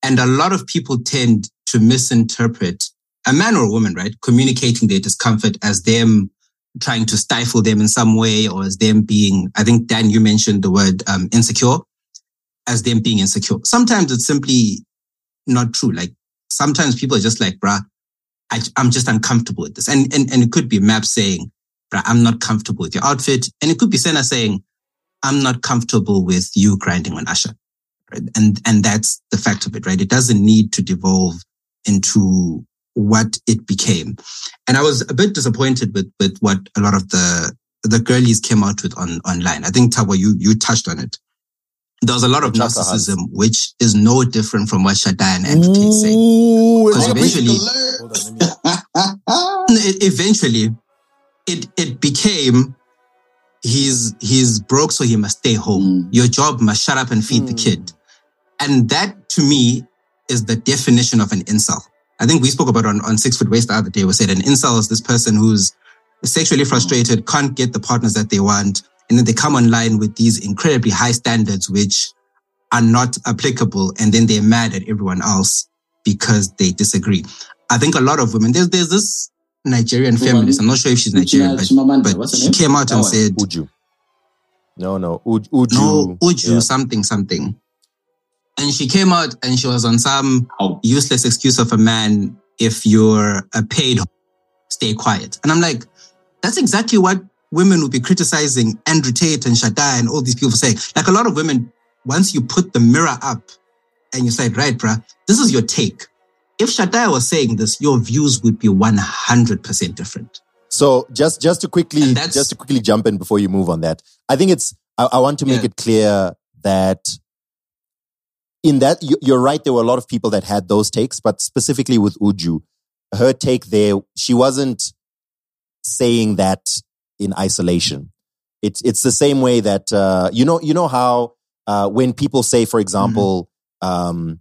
And a lot of people tend to misinterpret a man or a woman, right, communicating their discomfort as them trying to stifle them in some way, or as them being. I think Dan, you mentioned the word um, insecure, as them being insecure. Sometimes it's simply not true. Like sometimes people are just like, bruh, I, I'm just uncomfortable with this. And, and, and it could be Map saying, I'm not comfortable with your outfit. And it could be Senna saying, I'm not comfortable with you grinding on Usher. Right? And, and that's the fact of it, right? It doesn't need to devolve into what it became. And I was a bit disappointed with, with what a lot of the, the girlies came out with on, online. I think Tawa, you, you touched on it. There was a lot of Chaka narcissism, which is no different from what Shadaya and Andrew Tate say. Because it's a big- eventually, on, it, eventually, it it became he's he's broke, so he must stay home. Mm. Your job must shut up and feed the Mm. kid, and that to me is the definition of an incel. I think we spoke about on on Six Foot Weights the other day. We said an incel is this person who's sexually frustrated, can't get the partners that they want, and then they come online with these incredibly high standards, which are not applicable, and then they're mad at everyone else because they disagree. I think a lot of women, there's, there's this Nigerian feminist, I'm not sure if she's Chima- Nigerian, but, but she came out and said, Uju. No, no. Uju. no, Uju, Yeah. something, something. And she came out and she was on some Oh, useless excuse of a man, if you're a paid, stay quiet. And I'm like, that's exactly what women would be criticizing Andrew Tate and Shadaya and all these people for saying. Like a lot of women, once you put the mirror up and you say, right, bruh, this is your take. If Shadaya was saying this, your views would be 100% different. So just just to quickly just to quickly jump in before you move on that, I think it's I, I want to make Yeah. it clear that in that you're right. There were a lot of people that had those takes, but specifically with Uju, her take there, she wasn't saying that in isolation. It's it's the same way that uh, you know you know how uh, when people say, for example, um,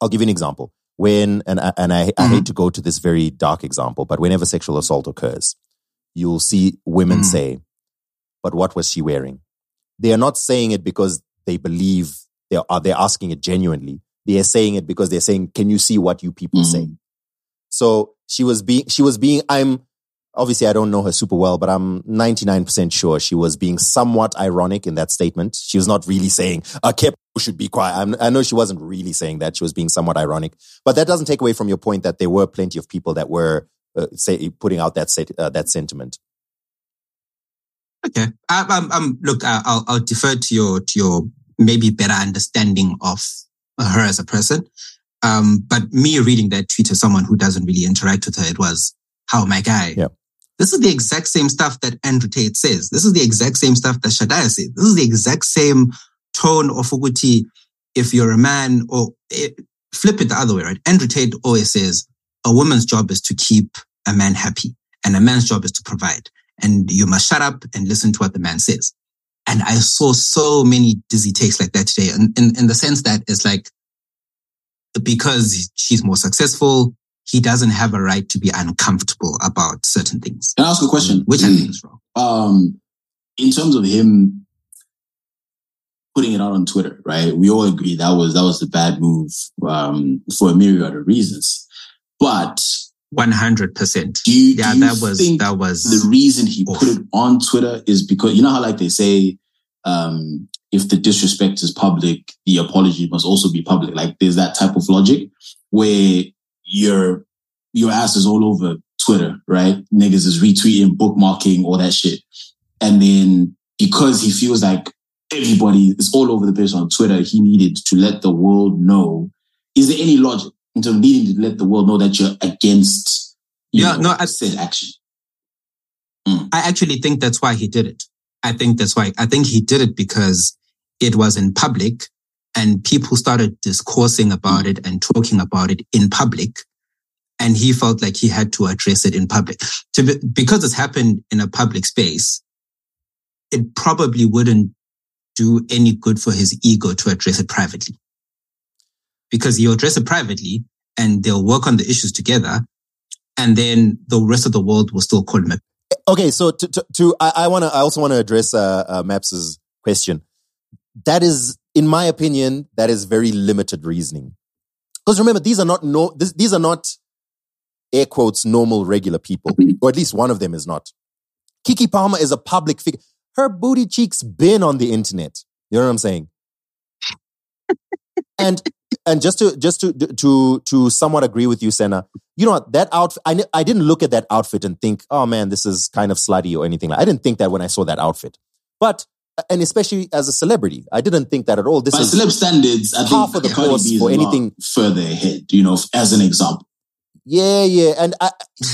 I'll give you an example. When and I- and I, I hate to go to this very dark example, but whenever sexual assault occurs, you'll see women Mhm. say, "But what was she wearing?" They are not saying it because they believe they are they're asking it genuinely. They are saying it because they're saying, "Can you see what you people say?" So she was being she was being I'm obviously I don't know her super well, but I'm 99% sure she was being somewhat ironic in that statement. She was not really saying a kept should be quiet. I'm, I know she wasn't really saying that. She was being somewhat ironic, but that doesn't take away from your point that there were plenty of people that were uh, say putting out that set, uh, that sentiment. Okay. I, I'm, I'm, look, I'll, I'll defer to your, to your maybe better understanding of her as a person. Um, but me reading that tweet as someone who doesn't really interact with her, it was, how my guy, Yeah. This is the exact same stuff that Andrew Tate says. This is the exact same stuff that Shadaya says. This is the exact same tone of Uguti. If you're a man or it, flip it the other way, right? Andrew Tate always says a woman's job is to keep a man happy and a man's job is to provide. And you must shut up and listen to what the man says. And I saw so many dizzy takes like that today. And in, in the sense that it's like, because she's more successful, he doesn't have a right to be uncomfortable about certain things. Can I ask a question? Which I think is wrong. Um, in terms of him putting it out on Twitter, right? We all agree that was that was the bad move um, for a myriad of reasons. But one hundred percent. Do you, yeah, that was think that was the reason he off. put it on Twitter is because you know how like they say um, if the disrespect is public, the apology must also be public. Like there's that type of logic where your your ass is all over Twitter, right? Niggas is retweeting, bookmarking, all that shit. And then because he feels like everybody is all over the place on Twitter, he needed to let the world know. Is there any logic into needing to let the world know that you're against you Yeah, know, no, I- said action? Mm. I actually think that's why he did it. I think that's why. I think he did it because it was in public and people started discoursing about it and talking about it in public. And he felt like he had to address it in public. To be, because it's happened in a public space, it probably wouldn't do any good for his ego to address it privately. Because he'll address it privately and they'll work on the issues together. And then the rest of the world will still call him a Okay, so to, to, to I, I want to. I also want to address uh, uh, Maps's question. That is, in my opinion, that is very limited reasoning. Because remember, these are not no. This, these are not air quotes normal regular people, mm-hmm. or at least one of them is not. Keke Palmer is a public figure. Her booty cheeks been on the internet. You know what I'm saying? and and just to just to to to somewhat agree with you, Senna. You know what? That outfit. I I didn't look at that outfit and think, oh man, this is kind of slutty or anything. like I didn't think that when I saw that outfit. But and especially as a celebrity, I didn't think that at all. This By is celeb standards, I half think of the Cardi course for anything- further ahead. You know, as an example. Yeah, yeah. And I,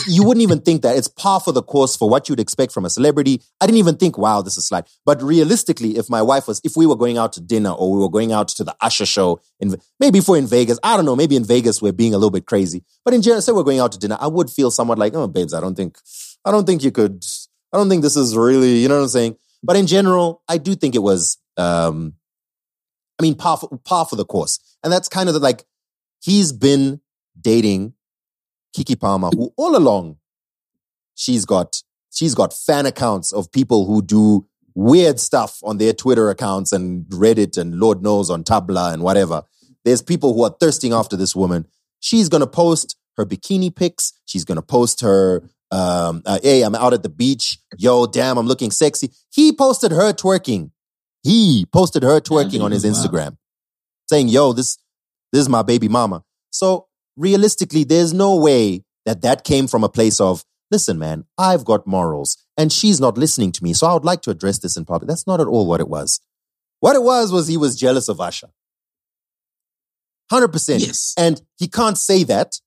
you wouldn't even think that. It's par for the course for what you'd expect from a celebrity. I didn't even think, wow, this is slight. But realistically, if my wife was, if we were going out to dinner or we were going out to the Usher show, in, maybe we're in Vegas, I don't know, maybe in Vegas we're being a little bit crazy. But in general, say we're going out to dinner, I would feel somewhat like, oh, babes, I don't think, I don't think you could, I don't think this is really, you know what I'm saying? But in general, I do think it was, um, I mean, par for, par for the course. And that's kind of the, like, he's been dating Keke Palmer, who all along she's got she's got fan accounts of people who do weird stuff on their Twitter accounts and Reddit and Lord knows on Tumblr and whatever. There's people who are thirsting after this woman. She's gonna post her bikini pics. She's gonna post her um, uh, hey, I'm out at the beach. Yo, damn, I'm looking sexy. He posted her twerking. He posted her twerking on his wow. Instagram, saying, "Yo, this this is my baby mama." So realistically, there's no way that that came from a place of, listen, man, I've got morals and she's not listening to me. So I would like to address this in public. That's not at all what it was. What it was, was he was jealous of Usher. 100%. Yes. And he can't say that.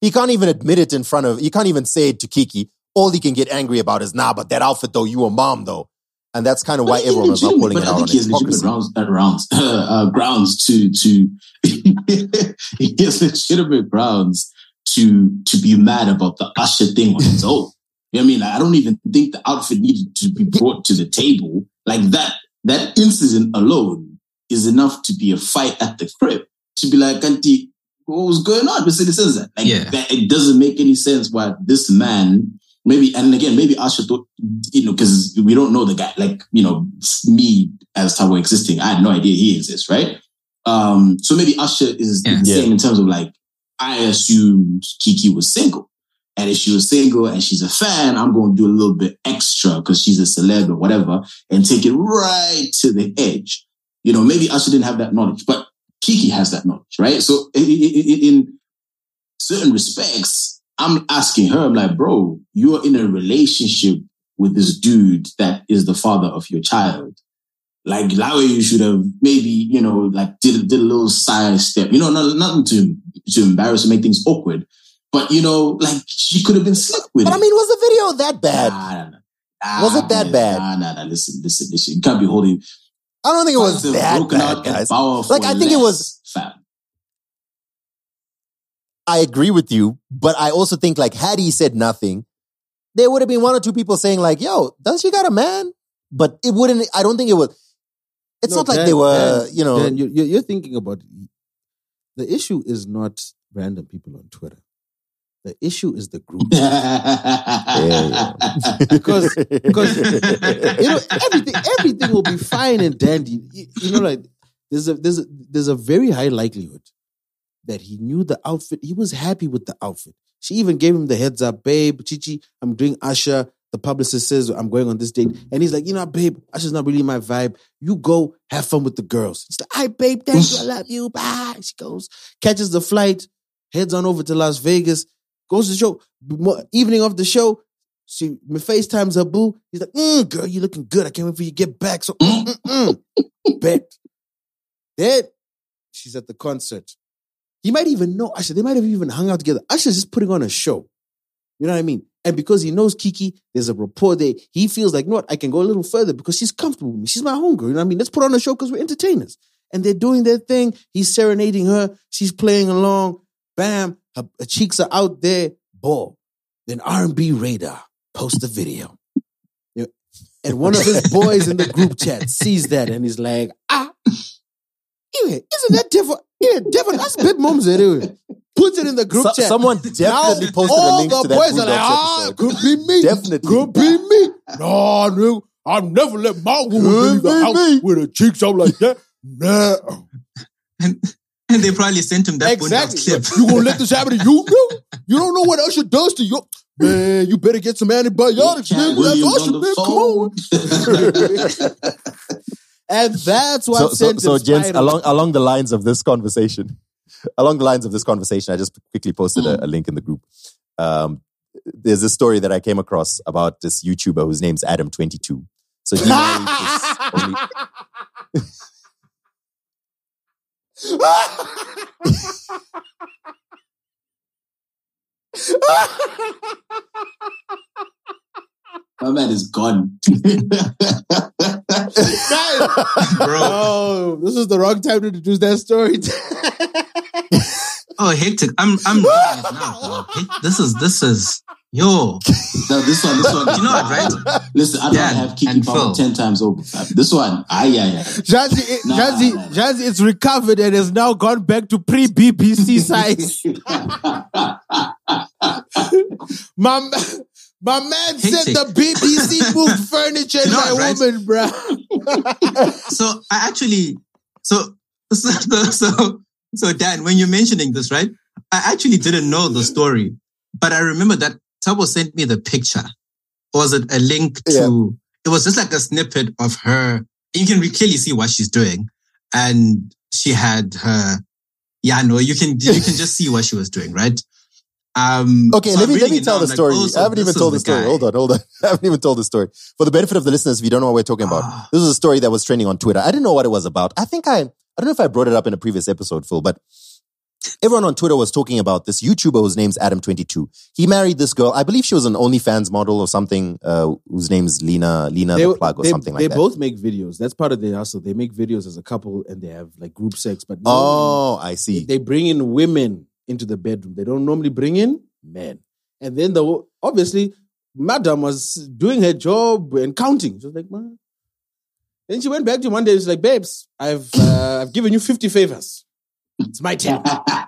He can't even admit it in front of, he can't even say it to Keke. All he can get angry about is, nah, but that outfit though, you a mom though. And that's kind of why But everyone was pulling it I out think on he has legitimate grounds, uh, rounds, uh, grounds to to he has legitimate grounds to to be mad about the Usher thing on its own. You know what I mean? I don't even think the outfit needed to be brought to the table. Like that that incident alone is enough to be a fight at the crib. To be like, Auntie, what was going on? But it says. Like Yeah. that it doesn't make any sense why this man maybe and again maybe Usher thought you know because we don't know the guy like you know me as Tabo existing I had no idea he exists right um so maybe Usher is Yeah. the Yeah. same in terms of like I assumed Keke was single and if she was single and she's a fan I'm going to do a little bit extra because she's a celeb or whatever and take it right to the edge you know maybe Usher didn't have that knowledge but Keke has that knowledge right so in certain respects I'm asking her, I'm like, bro, you're in a relationship with this dude that is the father of your child. Like, that way you should have maybe, you know, like did, did a little side step, you know, not, nothing to, to embarrass or make things awkward. But you know, like she could have been slick with But it. I mean, was the video that bad? Nah, nah, nah. Was it that bad? Nah, nah, nah. Listen, listen, listen. You can't be holding. I don't think it was Fans that bad, out guys. Like, I think it was- less, Fam. I agree with you, but I also think like had he said nothing, there would have been one or two people saying like, "Yo, does she got a man?" But it wouldn't. I don't think it was. It's No, not like Dan- they were, Dan- you know. Dan, you're, you're you're thinking about the issue is not random people on Twitter. The issue is the group. Because- because, you know, everything everything will be fine and dandy. You, you know, like there's a there's a there's a very high likelihood that he knew the outfit. He was happy with the outfit. She even gave him the heads up, babe, Chichi, I'm doing Usher. The publicist says I'm going on this date. And he's like, you know, babe, Usher's not really my vibe. You go have fun with the girls. He's like, all right, babe, thank you. I love you. Bye. She goes, catches the flight, heads on over to Las Vegas, goes to the show. Evening of the show, she FaceTimes her boo. He's like, mm, girl, you looking good. I can't wait for you to get back. So, mm, mm, mm. bet. Then she's at the concert. He might even know Usher. They might have even hung out together. Usher's just putting on a show. You know what I mean? And because he knows Keke, there's a rapport there. He feels like, you know what? I can go a little further because she's comfortable with me. She's my homegirl. You know what I mean? Let's put on a show because we're entertainers. And they're doing their thing. He's serenading her. She's playing along. Bam. Her, her cheeks are out there. Ball. Then R&B Radar posts the video. And one of his boys in the group chat sees that and he's like, ah, yeah, isn't that different? Yeah, different. That's bit mums anyway. Puts it in the group So- chat. someone definitely Now, posted a link the to that boys are like, ah, could be me. Definitely. Could be me. No, no, I'll never let my woman leave the house me. with her cheeks out like that. No. And they probably sent him that exactly. Boondocks clip. You gonna let this happen to you? No. You don't know what Usher does to you. Man, you better get some antibiotics, Cat man. That's Williams Usher, on man. the Come on. And that's what so, so, sent so him gents, spiraling. along along the lines of this conversation, along the lines of this conversation, I just quickly posted a, a link in the group. Um, there's a story that I came across about this YouTuber whose name's Adam22. So he married this only, My man is gone. Oh, this is the wrong time to introduce that story. Oh, hectic. I'm I'm reading now. bro. This is this is yo. No, this one, this one. You know what, right? Listen, I don't have Keke and Power Phil. ten times over. This one, ah, yeah, yeah. Jazzy, it, Nah, Jazzy, nah. Jazzy, it's recovered and has now gone back to pre-BBC size. my, my man said Hectic. the BBC moved furniture in You know my right? woman, bro. So I actually so so so so Dan, when you're mentioning this, right? I actually didn't know the story, but I remember that Tabo sent me the picture. Or was it a link to? It was just like a snippet of her. You can clearly see what she's doing, and she had her. Yeah, no, you can you can just see what she was doing, right? Um, Okay, so let me let me tell now, the like, story. oh, so I haven't even told the story. guy. Hold on, hold on. I haven't even told the story. For the benefit of the listeners, if you don't know what we're talking about, Ah. this is a story that was trending on Twitter. I didn't know what it was about. I think I I don't know if I brought it up in a previous episode, Phil, but everyone on Twitter was talking about this YouTuber whose name's Adam22. He married this girl. I believe she was an OnlyFans model or something, uh, whose name's Lena Lena the Plug or they, something they like that. They both make videos. That's part of their hustle. They make videos as a couple and they have like group sex, but oh, I see. they bring in women into the bedroom. They don't normally bring in men. And then the obviously, Madam was doing her job and counting. She was like, man. Then she went back to him one day. She's like, babes, I've uh, I've given you 50 favors. It's my turn.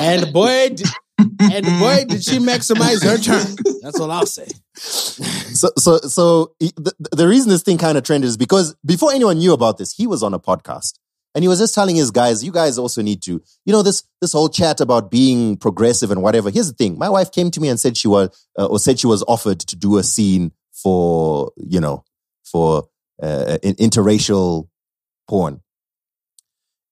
And boy, did, and boy, did she maximize her turn. That's all I'll say. So, so, so the, the reason this thing kind of trended is because before anyone knew about this, he was on a podcast and he was just telling his guys, you guys also need to, you know, this, this whole chat about being progressive and whatever. Here's the thing. My wife came to me and said she was, uh, or said she was offered to do a scene for, you know, for, uh, interracial porn.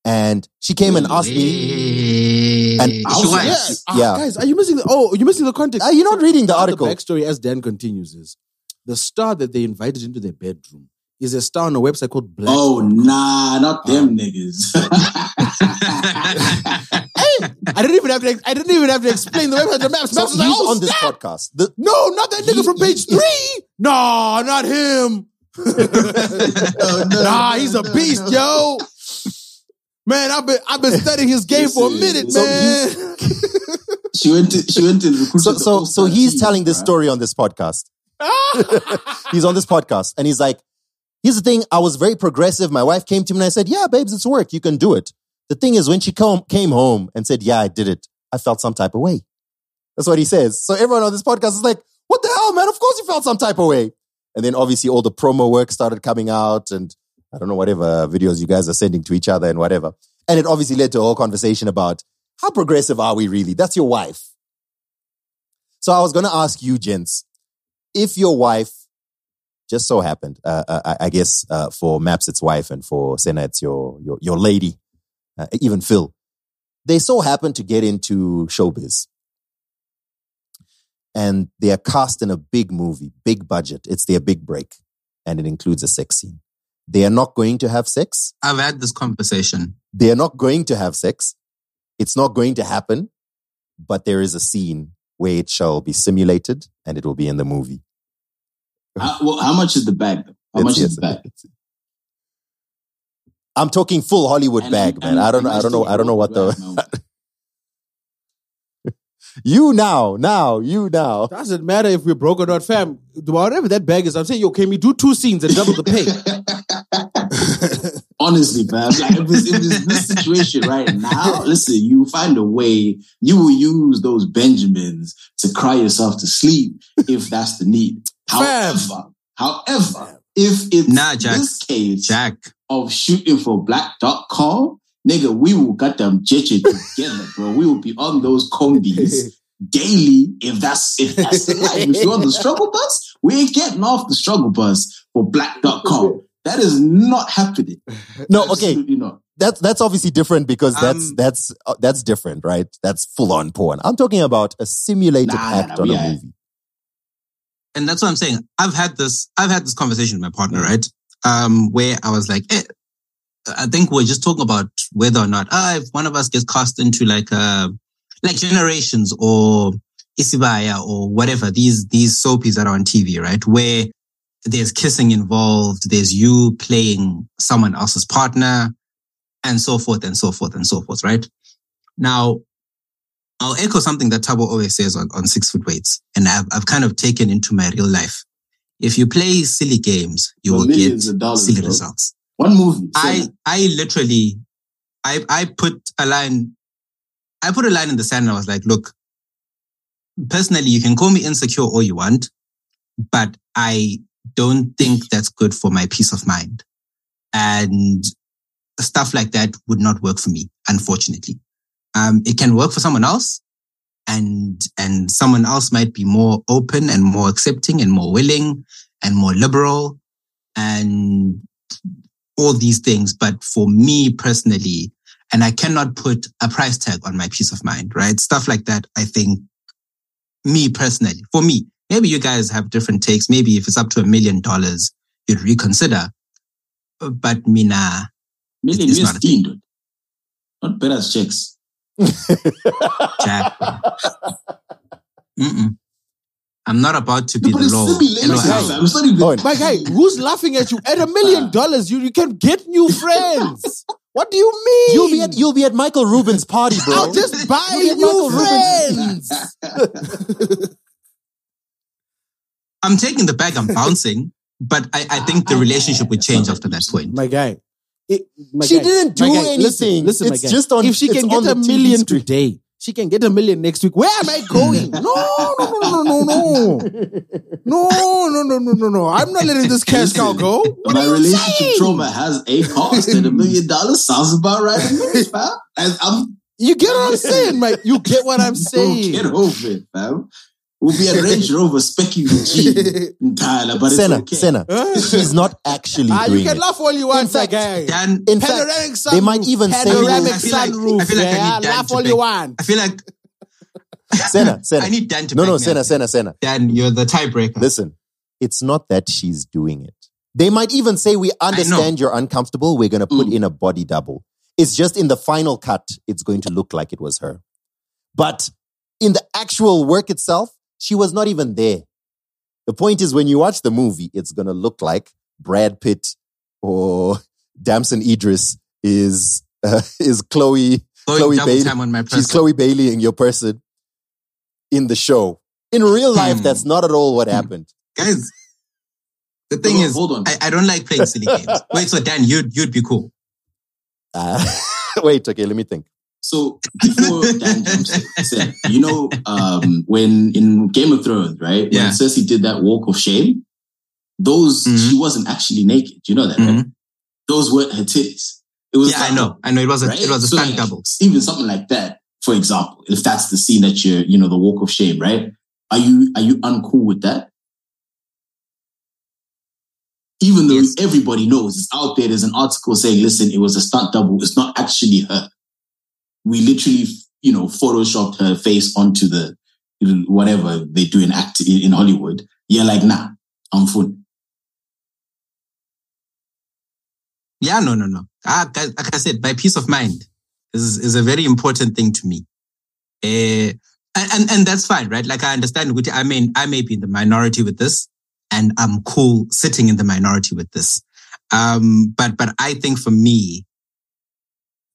And she came and asked me, And- She Also, was. Yeah, ah, Yeah. guys, are you missing the? Oh, you're missing the context. are you not reading the article? The backstory, as Dan continues, is the star that they invited into their bedroom is a star on a website called Black. oh, nah, not them Um, niggas. I didn't even have to. I didn't even have to explain the website to Maps. So Maps was like, "Oh, on this snap. podcast. The- No, not that nigga He- from page he- three. No, not him. nah, he's a beast, yo. Man, I've been I've been studying his game for a minute, So man. She went to she went to recruit so so so he's team, telling this bruh. story on this podcast. he's on this podcast and he's like, here's the thing. I was very progressive. My wife came to me and I said, yeah, babes, it's work. You can do it. The thing is, when she come, came home and said, yeah, I did it, I felt some type of way. That's what he says. So everyone on this podcast is like, what the hell, man? Of course you felt some type of way. And then obviously all the promo work started coming out and I don't know, whatever videos you guys are sending to each other and whatever. And it obviously led to a whole conversation about how progressive are we really? That's your wife. So I was going to ask you, gents, if your wife just so happened, uh, uh, I I guess uh, for Maps it's wife and for Senna it's your your, your lady, uh, even Phil, they so happen to get into showbiz, and they are cast in a big movie, big budget. It's their big break, and it includes a sex scene. They are not going to have sex. I've had this conversation. They are not going to have sex. It's not going to happen, but there is a scene where it shall be simulated and it will be in the movie. How, well, how much is the bag? How Let's much see, is the bag? see, let's see. I'm talking full Hollywood And- bag, and- man. I don't know. I don't know. I don't know what the you now, now, you now. Doesn't matter if we're broke or not, fam. Whatever that bag is, I'm saying, yo, can we do two scenes and double the pay? Honestly, man, like if it's, if it's this situation right now, listen, you find a way. You will use those Benjamins to cry yourself to sleep if that's the need. Fam. However, however, if it's Nah, Jack. this case Jack, of shooting for black.com, nigga, we will get them jitching together, bro. We will be on those combis daily if that's if that's the life. If you're on the struggle bus, we ain't getting off the struggle bus for black.com. That is not happening. No, okay. Absolutely not. That's that's obviously different because that's Um, that's uh, that's different, right? That's full on porn. I'm talking about a simulated Nah, nah, act nah, on we a are- movie. and that's what I'm saying. I've had this. I've had this conversation with my partner, right? Um, where I was like, eh, I think we're just talking about whether or not, ah, if one of us gets cast into like uh like Generations or Isibaya or whatever these these soapies that are on TV, right? Where there's kissing involved, there's you playing someone else's partner, and so forth and so forth and so forth, right? Now, I'll echo something that Tabo always says on, on six foot weights, and I've, I've kind of taken into my real life. If you play silly games, you For will get dollars, silly bro. results. One movie. I. I literally, I, I put a line, I put a line in the sand and I was like, look, personally, you can call me insecure all you want, but I don't think that's good for my peace of mind. And stuff like that would not work for me, unfortunately. Um, it can work for someone else and, and someone else might be more open and more accepting and more willing and more liberal and all these things. But for me personally, and I cannot put a price tag on my peace of mind, right? Stuff like that. I think me personally, for me, maybe you guys have different takes. Maybe if it's up to a million dollars, you'd reconsider. But me, nah. Million it's US not a thing. dude. Not better as checks. Jack. Mm-mm. I'm not about to be But the law. simulation, LOL. fam. It's not. My guy, who's laughing at you? At a million dollars, you, you can get new friends. What do you mean? You'll be at you'll be at Michael Rubin's party, bro. I'll just buy You'll new friends. I'm taking the bag, I'm bouncing, but I, I think the relationship would change after that point. My guy. It, my She guy, didn't do my guy, anything. Listen, listen It's my guy. just on- If she can get a the TV million screen. today, she can get a million next week. Where am I going? No, no, no, no, no, no, no, no, no, no, no, no. No. I'm not letting this cash cow go. What My are you relationship saying? trauma has a cost, and a million dollars sounds about right to me, fam. And I'm You get what I'm saying, Mike? You get what I'm saying. Get over it, fam. We'll be at Range Rover specking the G in Tyler, but it's Senna, okay. Senna. She's not actually Ah, you can it. laugh all you want, In fact, my guy. Dan, In Panoramic fact, they might sunroof, even say panoramic I feel like- sunroof. I feel like I need yeah, Dan laugh to all beg- you want. I feel like Senna, Senna. I need Dan to no, no, Senna. Senna, Senna. Dan, you're the tiebreaker. Listen, it's not that she's doing it. They might even say, We understand you're uncomfortable. We're going to put Mm. in a body double. It's just in the final cut, it's going to look like it was her. But in the actual work itself, she was not even there. The point is, when you watch the movie, it's going to look like Brad Pitt or Damson Idris is uh, is Chloe Going Chloe Bailey. time on my She's. Chloe Bailey in your person in the show. In real life, Hmm. that's not at all what happened. Guys, the thing Hold is, hold on. I, I don't like playing silly games. Wait, so Dan, you'd you'd be cool. Uh, wait, okay, let me think. So before Dan jumps in, said, you know, um, when in Game of Thrones, right? Yeah. When Cersei did that walk of shame, those Mhm. she wasn't actually naked. You know that, right? Mhm. Those weren't her titties. It was Yeah, I know. I know. It was a right? it was a So, stunt like, double. Even something like that, for example, if that's the scene that you're, you know, the walk of shame, right? Are you are you uncool with that? Even though Yes. everybody knows it's out there, there's an article saying, listen, it was a stunt double, it's not actually her. We literally, you know, photoshopped her face onto the whatever they do in act in Hollywood. You're like, nah, I'm full. Yeah, no, no, no. Ah, like I said, my peace of mind is is a very important thing to me. Eh, and, and that's fine, right? Like I understand. I mean, I may be in the minority with this, and I'm cool sitting in the minority with this. Um, but but I think for me,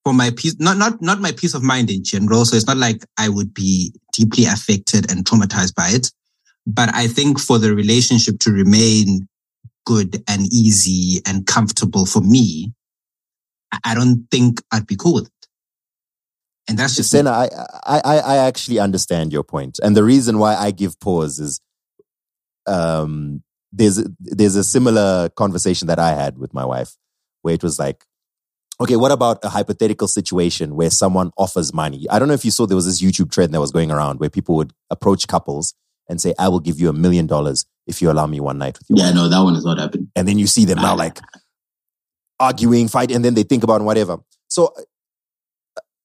for my peace, not not not my peace of mind in general. So it's not like I would be deeply affected and traumatized by it. But I think for the relationship to remain good and easy and comfortable for me, I- don't think I'd be cool with it. And that's just Senna, I, I, I I actually understand your point, and the reason why I give pause is, um, there's there's a similar conversation that I had with my wife, where it was like, okay, what about a hypothetical situation where someone offers money? I don't know if you saw there was this YouTube trend that was going around where people would approach couples and say, "I will give you a million dollars if you allow me one night with you. Yeah, wife." no, that one is not happening. and then you see them now ah. like arguing, fight, and then they think about whatever. So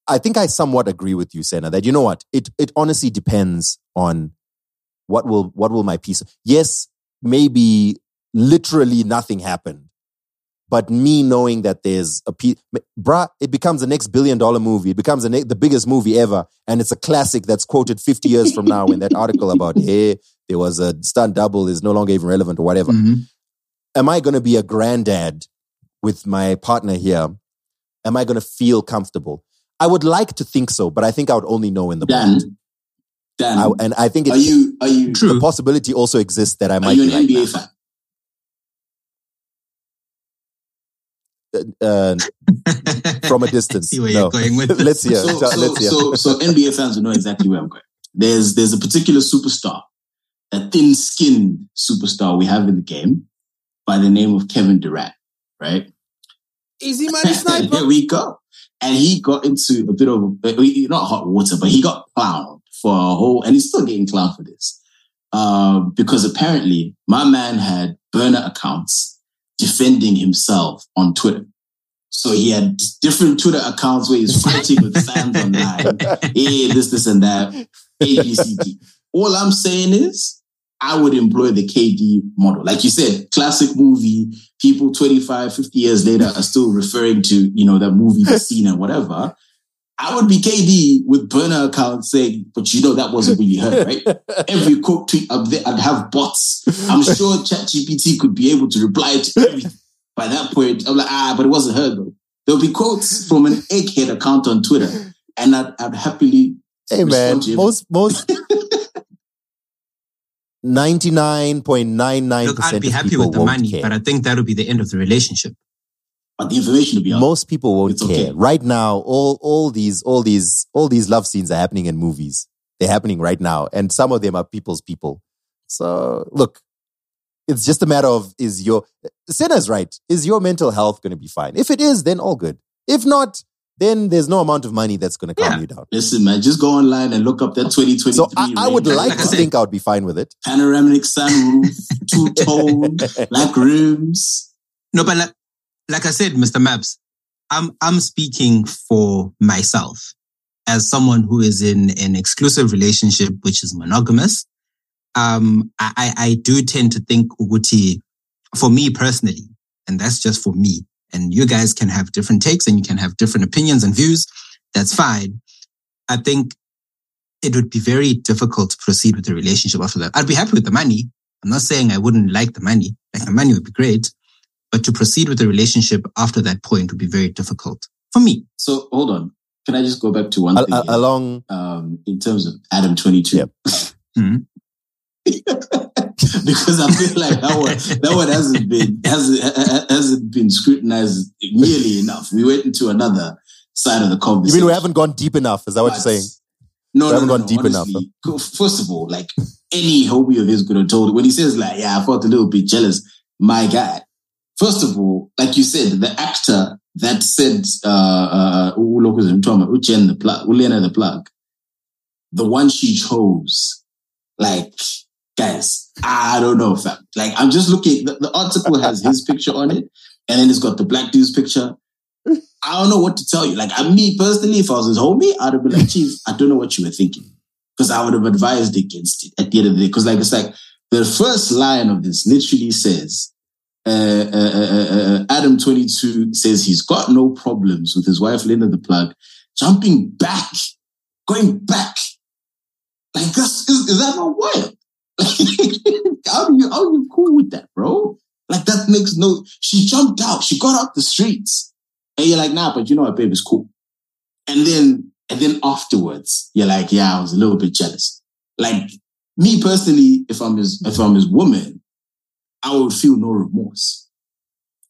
I think I somewhat agree with you, Senna, that you know what? It it honestly depends on what will what will my piece. Yes, maybe literally nothing happened. But me knowing that there's a piece, bruh, it becomes the next billion dollar movie. It becomes the, ne- the biggest movie ever. And it's a classic that's quoted 50 years from now in that article about, hey, there was a stunt double is no longer even relevant or whatever Mhm. am I going to be a granddad with my partner here? Am I going to feel comfortable? I would like to think so, but I think I would only know in the Dan, moment. Dan, I, and I think it, are you are you True. the possibility also exists that I are might you be an like NBA fan? Uh, from a distance. See where no. you're going with this. let's hear. So, so, let's hear. so, so NBA fans will know exactly where I'm going. There's there's a particular superstar, a thin-skinned superstar we have in the game by the name of Kevin Durant, right? Easy money sniper. Here we go. And he got into a bit of uh, not hot water, but he got clowned for a whole, and he's still getting clowned for this. Uh, because apparently my man had burner accounts defending himself on Twitter. So he had different Twitter accounts where he's fighting with fans online. Hey, this, this, and that. A, B, C, D. All I'm saying is, I would employ the KD model. Like you said, classic movie. People 25, 50 years later are still referring to, you know, that movie, the scene and whatever. I would be KD with burner account saying, but you know, that wasn't really her, right? Every quote tweet up there, I'd have bots. I'm sure ChatGPT could be able to reply to everything. By that point, I'm like, ah, but it wasn't her though. There'll be quotes from an egghead account on Twitter, and I'd, I'd happily Hey man, to him. most most ninety nine point nine nine Look, I'd be happy with the money, care. but I think that would be the end of the relationship. But the information will be out. Most people won't It's care. okay. Right now, all all these all these all these love scenes are happening in movies. They're happening right now, and some of them are people's people. So look, it's just a matter of is your sinner's right? Is your mental health going to be fine? If it is, then all good. If not, then there's no amount of money that's going to calm Yeah. you down. Listen, man, just go online and look up that 2023. So I, I would like Like to think I would be fine with it. panoramic sunroof, two tone, black rims. No, but like, like I said, Mr. Maps, I'm I'm speaking for myself as someone who is in an exclusive relationship which is monogamous. Um, I, I do tend to think Uguti, for me personally, and that's just for me. And you guys can have different takes and you can have different opinions and views. That's fine. I think it would be very difficult to proceed with the relationship after that. I'd be happy with the money. I'm not saying I wouldn't like the money. Like the money would be great, but to proceed with the relationship after that point would be very difficult for me. So hold on. Can I just go back to one Al- thing? al- along, um, in terms of Adam 22. Yep. Mhm. because I feel like that one, that one hasn't been, hasn't, ha- ha- hasn't been scrutinized nearly enough. We went into another side of the conversation. you conversation. mean we haven't gone deep enough? Is that what you're saying? No, We no, haven't no, gone no, deep enough, honestly, go- First of all, like any homie of his could have told when he says like, yeah, I felt a little bit jealous. My guy. First of all, like you said, the actor that said, uh, uh, Uchen the plug, Ulena the plug, the one she chose, like, guys, I don't know, fam. Like, I'm just looking, the, the article has his picture on it, and then it's got the black dude's picture. I don't know what to tell you. Like, I, me personally, if I was his homie, I'd have been like, Chief, I don't know what you were thinking. Because I would have advised against it at the end of the day. Because, like, it's like the first line of this literally says, uh, uh, uh, uh, Adam 22 says he's got no problems with his wife, Lena the Plug, jumping back, going back. Like, that's, is, is that not wild? how do you, how are you cool with that, bro? Like, that makes no, she jumped out, she got out the streets. And you're like, nah, but you know what, babe, it's cool. And then, and then afterwards, you're like, yeah, I was a little bit jealous. Like, me personally, if I'm his, if I'm his woman, I would feel no remorse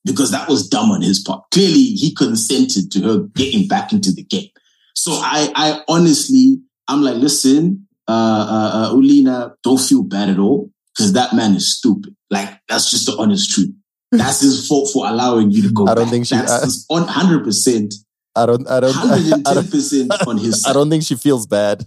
because that was dumb on his part. Clearly, he consented to her getting back into the game. So I, I honestly, I'm like, listen, uh, uh, uh, Ulina, don't feel bad at all because that man is stupid. Like that's just the honest truth. That's his fault for allowing you to go. I don't back. think she- That's I- on hundred percent, I don't, I don't, hundred and I don't, on his I don't think she feels bad.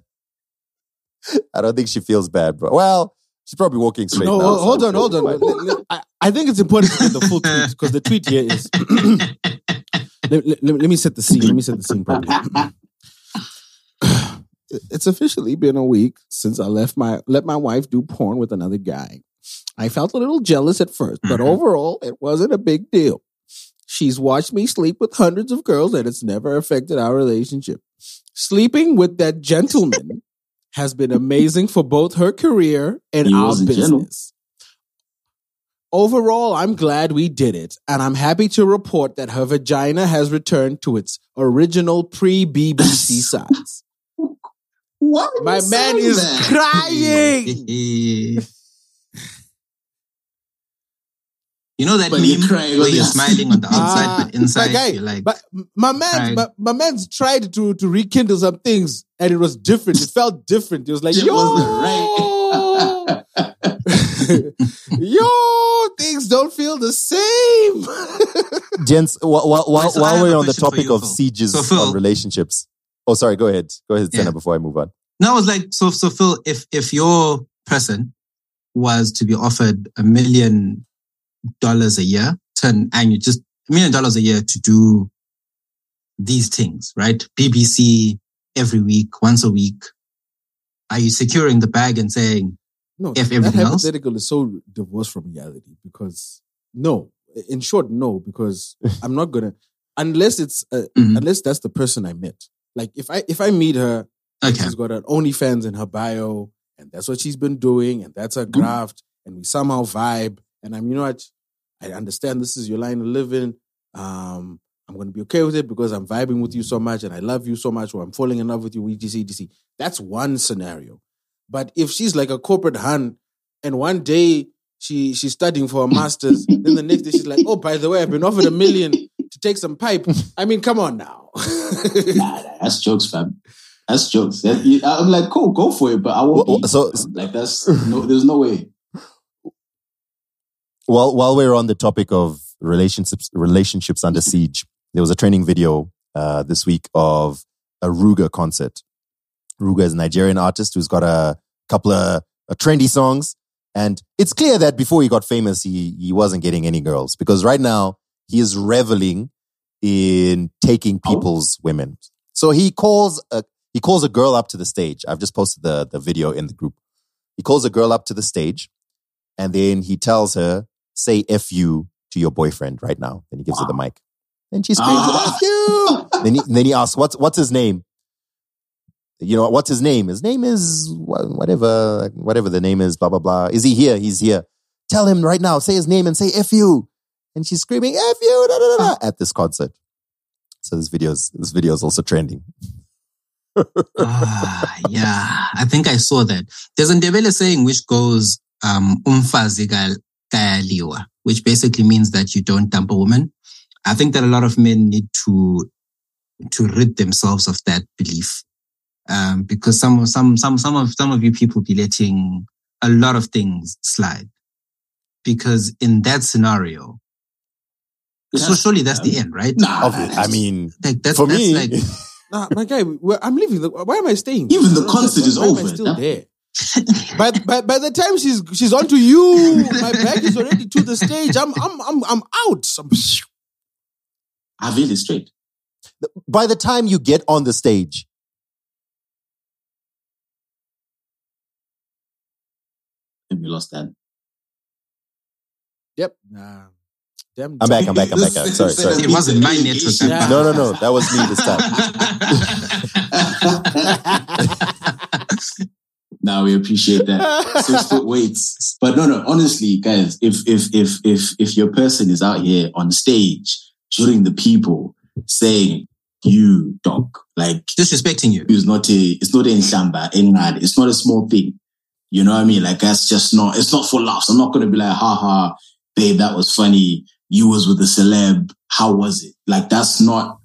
I don't think she feels bad, bro. Well, she's probably walking straight No, now. hold so on, hold on. fine. Let- let- I, I think it's important to get the full tweet because the tweet here is. let, let- let me set the scene. Let me set the scene properly. it's officially been a week since I left my let my wife do porn with another guy. I felt a little jealous at first, but Mhm. overall, it wasn't a big deal. She's watched me sleep with hundreds of girls, and it's never affected our relationship. Sleeping with that gentleman has been amazing for both her career and He our business. Overall, I'm glad we did it, and I'm happy to report that her vagina has returned to its original pre BBC size. Would My man is crying. you know that But meme you're crying where on you're smiling on the outside, Ah, but inside my guy, you're like, but my man, my, my man's tried to to rekindle some things, and it was different. It felt different. It was like, Shit yo, wasn't yo, things don't feel the same. Gents, while, while, while, So while we're on the topic you, of Phil. sieges So, Phil- on relationships. Oh, sorry. Go ahead. Go ahead, Senna, Yeah. before I move on. No, I was like, so, so Phil, if, if your person was to be offered a million dollars a year, turn annual, just a million dollars a year to do these things, right? BBC every week, once a week. Are you securing the bag and saying, No, If that everything else? hypothetical is so divorced from reality because no, in short, no, because I'm not gonna unless it's uh, Mhm. unless that's the person I met. Like if I if I meet her, okay, she's got an OnlyFans in her bio, and that's what she's been doing, and that's her graft, and we somehow vibe, and I'm you know what, I understand this is your line of living. Um, I'm gonna be okay with it because I'm vibing with you so much, and I love you so much, or I'm falling in love with you, etc. etc. That's one scenario. But if she's like a corporate hun, and one day she she's studying for a master's, then the next day she's like, oh, by the way, I've been offered a million to take some pipe. I mean, come on now. Nah, nah, that's jokes, fam. That's jokes. That- I'm like, cool, go for it, but I won't. Well, be, so- fam. like that's no, there's no way. While while we're on the topic of relationships relationships under siege, there was a training video uh, this week of a Ruger concert. Ruger is a Nigerian artist who's got a couple of uh, trendy songs, and it's clear that before he got famous, he he wasn't getting any girls because right now he is reveling in taking people's women. So he calls a he calls a girl up to the stage. I've just posted the the video in the group. He calls a girl up to the stage, and then he tells her, "Say f you to your boyfriend right now." Then he gives her the mic. Then she screams, Ah. "F you!" then he then he asks, "What's what's his name?" you know, what's his name? His name is whatever, whatever the name is, blah, blah, blah. Is he here? He's here. Tell him right now, say his name and say F you. And she's screaming F you da, da, da, da, at this concert. So this video is, this video is also trending. Ah, yeah, I think I saw that. There's a Ndebele saying which goes, um, umfazi ka- kayaliwa, which basically means that you don't dump a woman. I think that a lot of men need to, to rid themselves of that belief. Um, because some, of some, some, some of, some of you people be letting a lot of things slide. Because in that scenario, so surely that's the end, right? Nah, Obvi- I mean, Like that's, for that's me, like, Nah, my guy, I'm leaving. The, why am I staying? Even the concert is understand. Why am I over. still That- there. By, by by the time she's she's onto you, my back is already to the stage. I'm I'm I'm I'm out. I'm, I've it straight. by the time you get on the stage, And we lost that. yep. Nah. Damn. I'm back, I'm back, I'm back. I'm sorry, sorry. It wasn't my network Yeah. No, no, no. That was me this time. now we appreciate that. Six foot weights. But no, no, honestly, guys, if if if if if your person is out here on stage shooting the people saying you dog, like disrespecting you. it's not a it's not a shamba, in it's not a small thing. You know what I mean? Like that's just not it's not for laughs. I'm not gonna be like, ha ha, babe, that was funny. You was with a celeb. How was it? Like that's not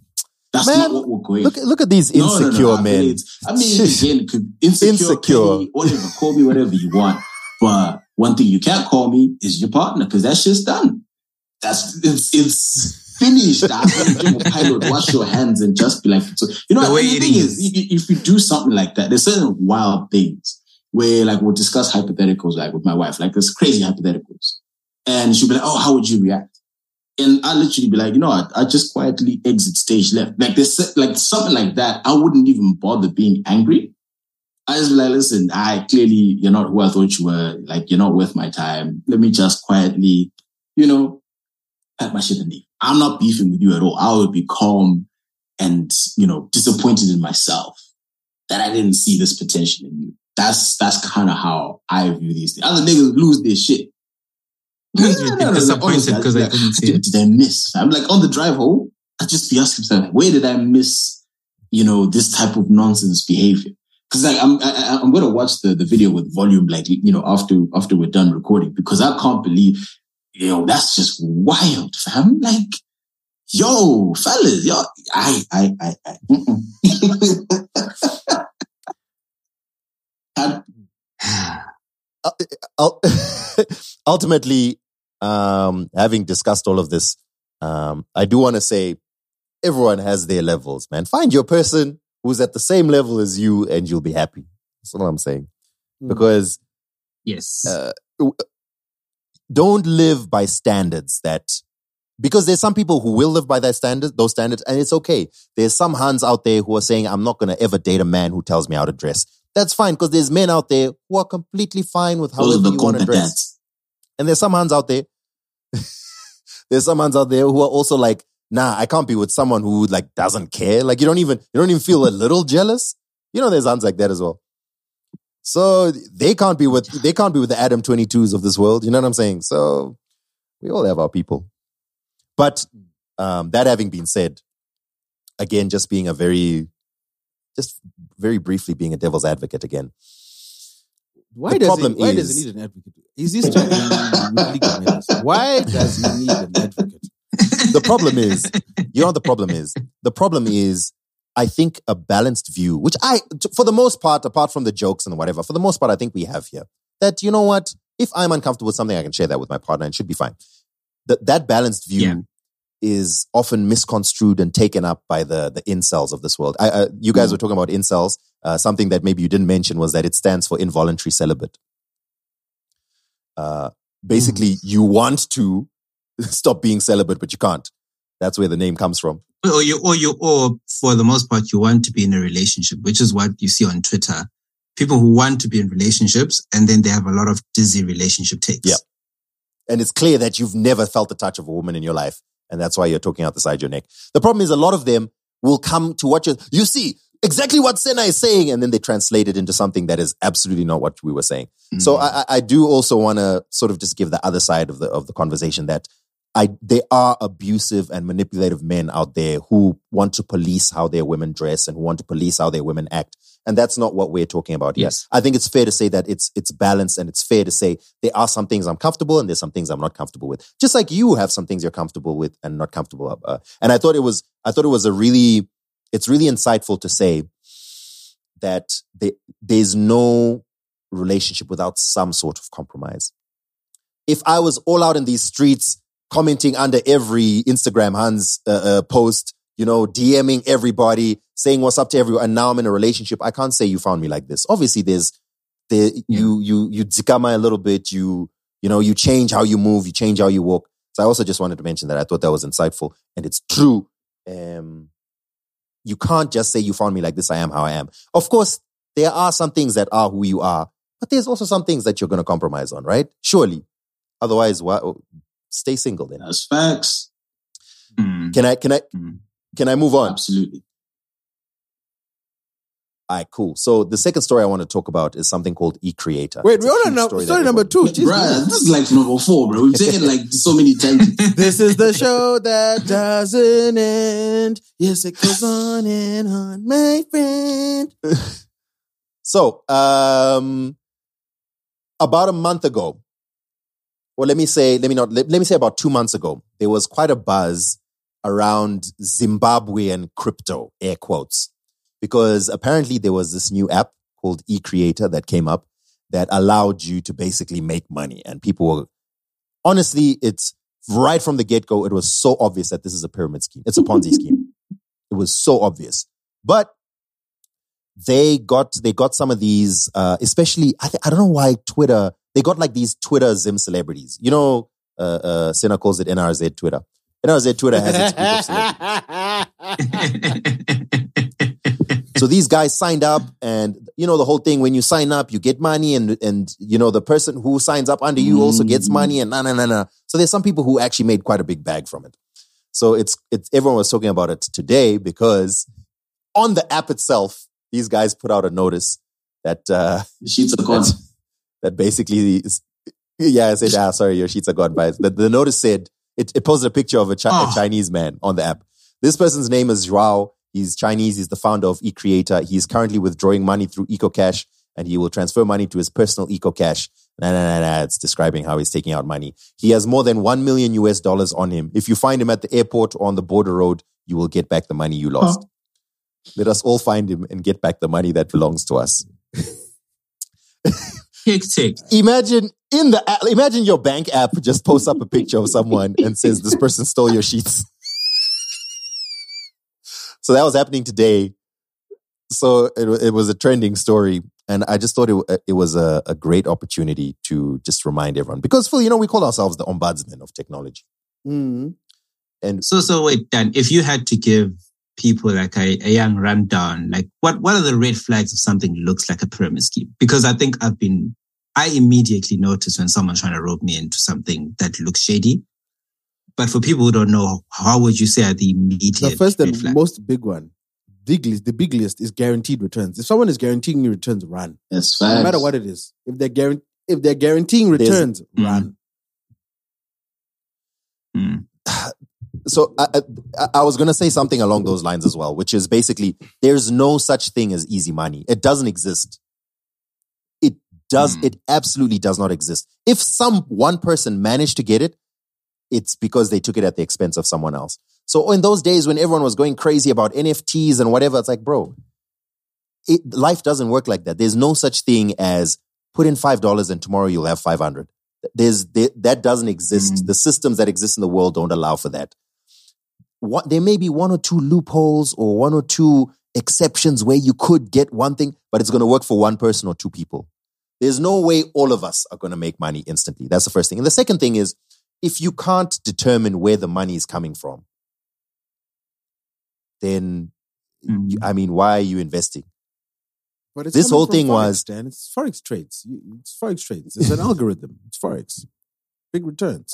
that's Man, not what we're going Look, look at these no, no, no, insecure I mean, men. I mean, again, insecure, Insecure. petty, whatever. Call me whatever you want. But one thing you can't call me is your partner because that shit's done. That's it's it's finished. That's when you pilot. Wash your hands and just be like, so, you know. The way and the it thing is. is, i- i- if you do something like that, there's certain wild things where, like, we'll discuss hypotheticals, like with my wife, like there's crazy hypotheticals, and she'll be like, "Oh, how would you react?" And I literally be like, you know, I, I just quietly exit stage left. Like this, like something like that. I wouldn't even bother being angry. I just be like, listen, I clearly you're not who I thought you were. Like you're not worth my time. Let me just quietly, you know, pack my shit and leave. I'm not beefing with you at all. I would be calm and you know disappointed in myself that I didn't see this potential in you. That's that's kind of how I view these things. Other niggas lose their shit. You'd be disappointed because I Like, didn't see did, it. did I miss? I'm like on the drive home. I just be asking myself, where did I miss? You know, this type of nonsense behavior. Because like I'm, I, I- I'm gonna watch the the video with volume, like you know, after after we're done recording, because I can't believe, you know, that's just wild, fam. Like, yo, fellas, yo, I, I, I, I. I- uh, uh, ultimately, um, having discussed all of this, um, I do want to say everyone has their levels, man. Find your person who's at the same level as you and you'll be happy. That's what I'm saying. Mm. Because Yes. uh, don't live by standards that because there's some people who will live by that standard, those standards, and it's okay. There's some hands out there who are saying, I'm not gonna ever date a man who tells me how to dress. That's fine, because there's men out there who are completely fine with those are however the you want to dress. And there's some hands out there. there's some hands out there who are also like, nah, I can't be with someone who like doesn't care. Like you don't even you don't even feel a little jealous. You know, there's hands like that as well. So they can't be with they can't be with the Adam 22s of this world. You know what I'm saying? So we all have our people. But um, that having been said, again, just being a very just very briefly being a devil's advocate again. Why The does problem he, why does he need an advocate? Is he struggling with legal matters? Why does he need an advocate? the problem is, you know the problem is? The problem is, I think a balanced view, which I, for the most part, apart from the jokes and whatever, for the most part, I think we have here. That, you know what? If I'm uncomfortable with something, I can share that with my partner and it should be fine. That, that balanced view Yeah. is often misconstrued and taken up by the, the incels of this world. I, uh, you guys Mm. were talking about incels. Uh, something that maybe you didn't mention was that it stands for involuntary celibate. Uh, basically, you want to stop being celibate, but you can't. That's where the name comes from. or you, or you, or for the most part, you want to be in a relationship, which is what you see on Twitter. People who want to be in relationships and then they have a lot of dizzy relationship takes. Yeah. And it's clear that you've never felt the touch of a woman in your life. And that's why you're talking out the side of your neck. The problem is a lot of them will come to what you you see, exactly what Senna is saying, and then they translate it into something that is absolutely not what we were saying. So Mm. I, I- I do also want to sort of just give the other side of the of the conversation that I there are abusive and manipulative men out there who want to police how their women dress and who want to police how their women act, and that's not what we're talking about here. Yes. I think it's fair to say that it's it's balanced and it's fair to say there are some things I'm comfortable and there's some things I'm not comfortable with. Just like you have some things you're comfortable with and not comfortable. Uh, and I thought it was I thought it was a really it's really insightful to say that there, there's no relationship without some sort of compromise. If I was all out in these streets commenting under every Instagram Hans uh, uh, post, you know, DMing everybody, saying what's up to everyone, and now I'm in a relationship, I can't say you found me like this. Obviously, there's there you you you zikama a little bit, you you know, you change how you move, you change how you walk. So I also just wanted to mention that I thought that was insightful and it's true. Um, you can't just say you found me like this. I am how I am. Of course, there are some things that are who you are, but there's also some things that you're going to compromise on, right? Surely. Otherwise, why, stay single then. That's facts. Mm. Can I, can I, Mm. can I move on? Absolutely. All right, cool. So the second story I want to talk about is something called eCreator. Wait, we're on huge now. story Story number everyone- two. Jeez, Bruh, this is like number four, bro. We've taken like so many tangents. This is the show that doesn't end. Yes, it goes on and on, my friend. So, um, about a month ago, well, let me say, let me not, let, let me say about two months ago, there was quite a buzz around Zimbabwean crypto, air quotes, because apparently there was this new app called eCreator that came up that allowed you to basically make money. And people were, honestly, it's right from the get go, it was so obvious that this is a pyramid scheme. It's a Ponzi scheme. It was so obvious. But they got they got some of these, uh, especially I, th- I don't know why Twitter they got like these Twitter Zim celebrities. You know, uh, uh, Senna calls it NRZ Twitter. NRZ Twitter has its of celebrities. So these guys signed up, and you know the whole thing. When you sign up, you get money, and and you know the person who signs up under you also gets money, and na na na na. So there's some people who actually made quite a big bag from it. So it's it's everyone was talking about it today because on the app itself, these guys put out a notice that uh, Sheets are gone. that, that basically is, yeah, I said, ah, sorry, your sheets are gone by. The, the notice said, it, it posted a picture of a, Chi- a Oh. Chinese man on the app. This person's name is Joao. He's Chinese. He's the founder of eCreator. He's currently withdrawing money through EcoCash and he will transfer money to his personal EcoCash. Nah, nah, nah, nah. It's describing how he's taking out money. He has more than 1 million US dollars on him. If you find him at the airport or on the border road, you will get back the money you lost. Let us all find him and get back the money that belongs to us. Hectic. imagine in the imagine your bank app just posts up a picture of someone and says this person stole your sheets. So that was happening today. So it, it was a trending story, and I just thought it, it was a, a great opportunity to just remind everyone because Phil, you know, we call ourselves the ombudsman of technology, Mm. and So, so wait, Dan, if you had to give people like a, a young rundown, like what, what are the red flags if something looks like a pyramid scheme? Because I think I've been, I immediately notice when someone's trying to rope me into something that looks shady. But for people who don't know, how would you say are the immediate The first and flags? most big one, biggest, the biggest is guaranteed returns. If someone is guaranteeing you returns, run. That's fine. No matter what it is. If they're guaran- if they're guaranteeing returns, Mm. run. Mm. so I, I, I was going to say something along those lines as well, which is basically there's no such thing as easy money. It doesn't exist. It does. Hmm. It absolutely does not exist. If some one person managed to get it, it's because they took it at the expense of someone else. So in those days when everyone was going crazy about NFTs and whatever, it's like, bro, it, life doesn't work like that. There's no such thing as put in five dollars and tomorrow you'll have five hundred. There's there, that doesn't exist. Mhm. The systems that exist in the world don't allow for that. What, there may be one or two loopholes or one or two exceptions where you could get one thing, but it's going to work for one person or two people. There's no way all of us are going to make money instantly. That's the first thing. And the second thing is, if you can't determine where the money is coming from, then Mhm. you- I mean, why are you investing? But it's This whole thing Forex, was- Dan. It's forex trades. It's forex trades. It's an algorithm. It's forex. Big returns.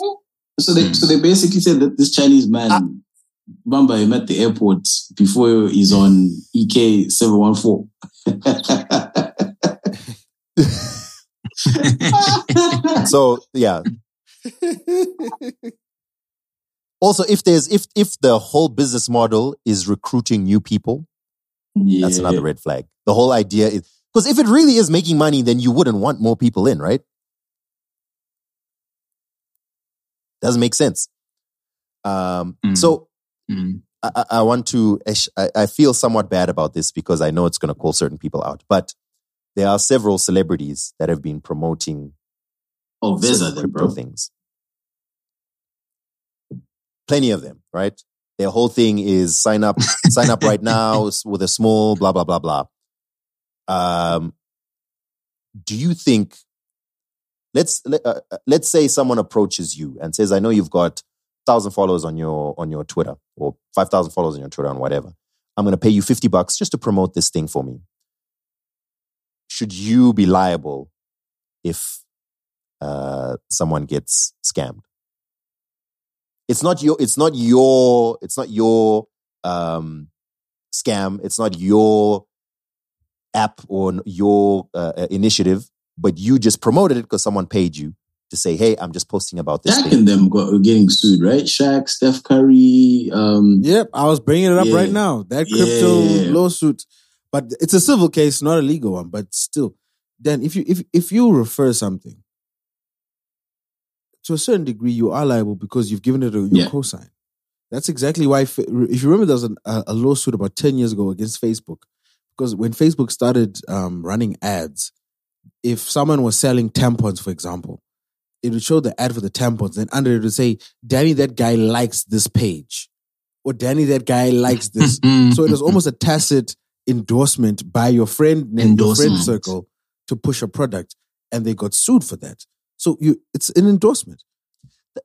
So they, so they basically said that this Chinese man Ah. Bamba him at the airport before he's on EK seven one four. So yeah. Also, if there's if if the whole business model is recruiting new people, that's another red flag. The whole idea is because if it really is making money, then you wouldn't want more people in, right? Doesn't make sense. Um, Mm. So Mm. I, I- I want to. I, I feel somewhat bad about this because I know it's going to call certain people out, but there are several celebrities that have been promoting Oh, there's certain other crypto bro. things. Plenty of them, right? Their whole thing is sign up, sign up right now with a small blah blah blah blah. Um, do you think? Let's let, uh, uh, let's say someone approaches you and says, "I know you've got thousand followers on your on your Twitter or five thousand followers on your Twitter and whatever. I'm going to pay you fifty bucks just to promote this thing for me." Should you be liable if uh, someone gets scammed. It's not your. It's not your. It's not your um, scam. It's not your app or your uh, uh, initiative, but you just promoted it because someone paid you to say, "Hey, I'm just posting about this Shaq thing." and them got getting sued, right? Shaq, Steph Curry. Um, Yep, I was bringing it up Yeah. right now. That crypto Yeah. lawsuit, but it's a civil case, not a legal one. But still, then if you if if you refer something to a certain degree, you are liable because you've given it a, your Yeah. cosign. That's exactly why. Fa- If you remember, there was an, a, a lawsuit about ten years ago against Facebook because when Facebook started um, running ads, if someone was selling tampons, for example, it would show the ad for the tampons, then under it would say, "Danny, that guy likes this page," or "Danny, that guy likes this." so it was almost a tacit endorsement by your friend and your friend circle to push a product, and they got sued for that. So you, it's an endorsement.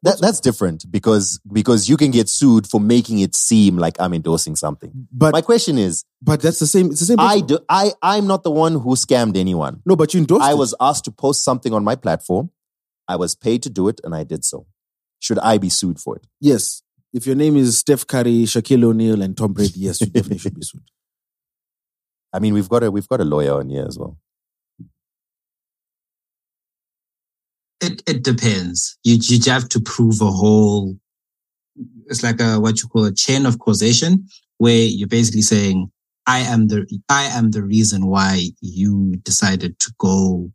That, that's different because because you can get sued for making it seem like I'm endorsing something. But My question is, but that's the same. It's the same. I do, I I'm not the one who scammed anyone. no, but you endorsed. I it. was asked to post something on my platform. I was paid to do it, and I did so. Should I be sued for it? yes. If your name is Steph Curry, Shaquille O'Neal, and Tom Brady, yes, you definitely should be sued. I mean, we've got a we've got a lawyer on here as well. It it depends. You you have to prove a whole. It's like a what you call a chain of causation, where you're basically saying, "I am the I am the reason why you decided to go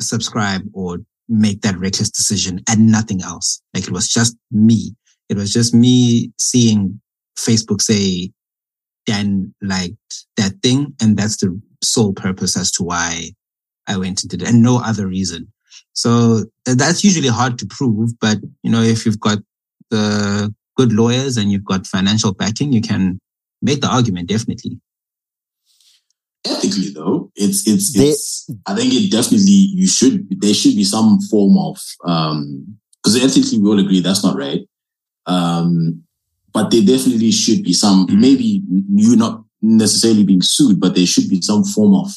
subscribe or make that reckless decision, and nothing else. Like it was just me. It was just me seeing Facebook say Dan liked that thing, and that's the sole purpose as to why I went and did it, and no other reason." So that's usually hard to prove, but you know, if you've got the good lawyers and you've got financial backing, you can make the argument definitely. ethically though, it's it's They- it's. I think it definitely you should. There should be some form of um because ethically we all agree that's not right. Um, but there definitely should be some. Maybe you not necessarily being sued, but there should be some form of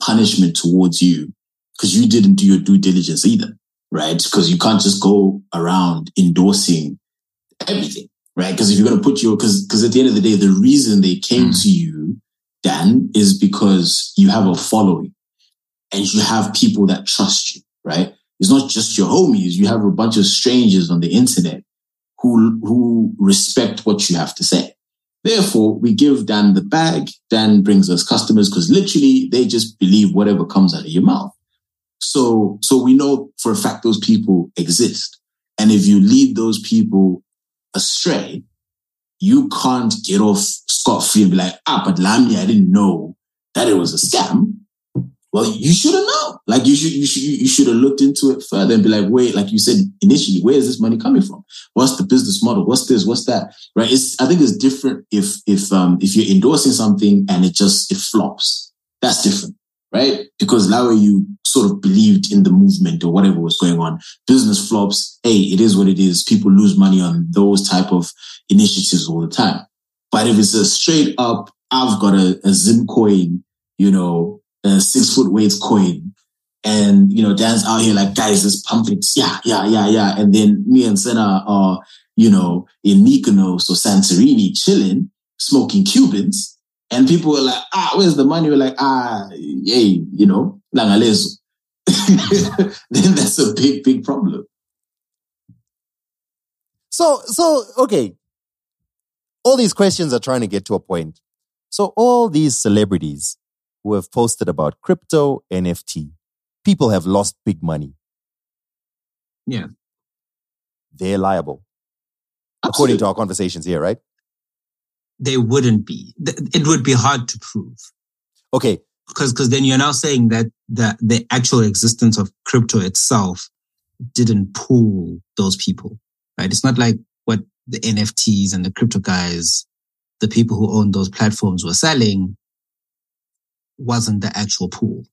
punishment towards you because you didn't do your due diligence either, right? Because you can't just go around endorsing everything, right? Because if you're going to put your, because because at the end of the day, the reason they came Mm. to you, Dan, is because you have a following and you have people that trust you, right? It's not just your homies; you have a bunch of strangers on the internet who who respect what you have to say. Therefore, we give Dan the bag. Dan brings us customers because literally they just believe whatever comes out of your mouth. So, so we know for a fact those people exist. And if you lead those people astray, you can't get off scot free and be like, ah, but Lamia, I didn't know that it was a scam. Well, you should have known. Like you should, you should, you should have looked into it further and be like, wait, like you said initially, where is this money coming from? What's the business model? What's this? What's that? Right? It's, I think it's different if, if, um, if you're endorsing something and it just, it flops. That's different, right? Because now you sort of believed in the movement or whatever was going on. Business flops. Hey, it is what it is. People lose money on those type of initiatives all the time. But if it's a straight up, I've got a, a Zim coin, you know, a six foot weight coin. And, you know, Dan's out here like, guys, let's pump it. Yeah, yeah, yeah, yeah. And then me and Senna are you know, in Mykonos or Santorini chilling, smoking Cubans, and people were like, ah, where's the money? We're like, ah, yay, you know, langalezo. then that's a big, big problem. So, so okay. All these questions are trying to get to a point. So, all these celebrities who have posted about crypto, NFT, people have lost big money. Yeah. They're liable, according to our conversations here, right? They wouldn't be. It would be hard to prove Okay. because because then you're now saying that the the actual existence of crypto itself didn't pull those people, right? It's not like what the NFTs and the crypto guys, the people who own those platforms were selling wasn't the actual pool.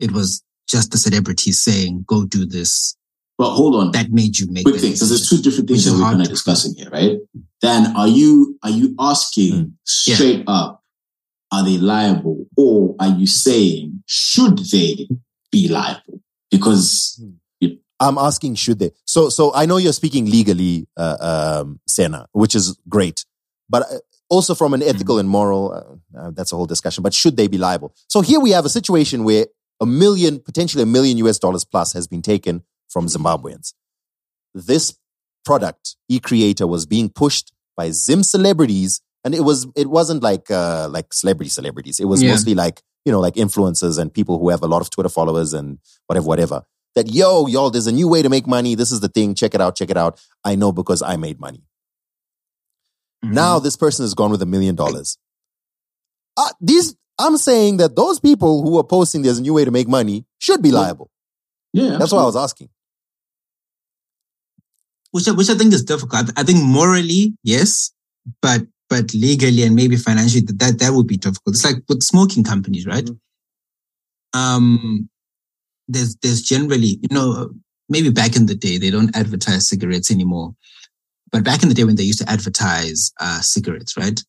It was just the celebrities saying, go do this. But hold on. That made you make quick things. thing, because there's two different things that we're hard kind of to discussing here, right? Dan, are you are you asking Yeah. straight up, are they liable, or are you saying should they be liable? Because I'm asking, should they? So, so I know you're speaking legally, uh, um, Senna, which is great, but uh, also from an ethical and moral, uh, uh, that's a whole discussion. But should they be liable? So here we have a situation where a million, potentially a million US dollars plus, has been taken from Zimbabweans. This product, e-creator, was being pushed by Zim celebrities, and it was it wasn't like uh, like celebrity celebrities. It was Yeah. mostly like you know like influencers and people who have a lot of Twitter followers and whatever, whatever that yo, y'all, there's a new way to make money. This is the thing. Check it out. Check it out. I know because I made money. Mm-hmm. Now this person has gone with a million dollars. Uh, these, I'm saying that those people who are posting there's a new way to make money should be liable. Yeah, That's what I was asking. which I, which I think is difficult. I think morally, yes, but but legally and maybe financially, that that, would be difficult. It's like with smoking companies, right? Um, there's there's generally, you know, maybe back in the day they don't advertise cigarettes anymore, but back in the day when they used to advertise uh, cigarettes, right?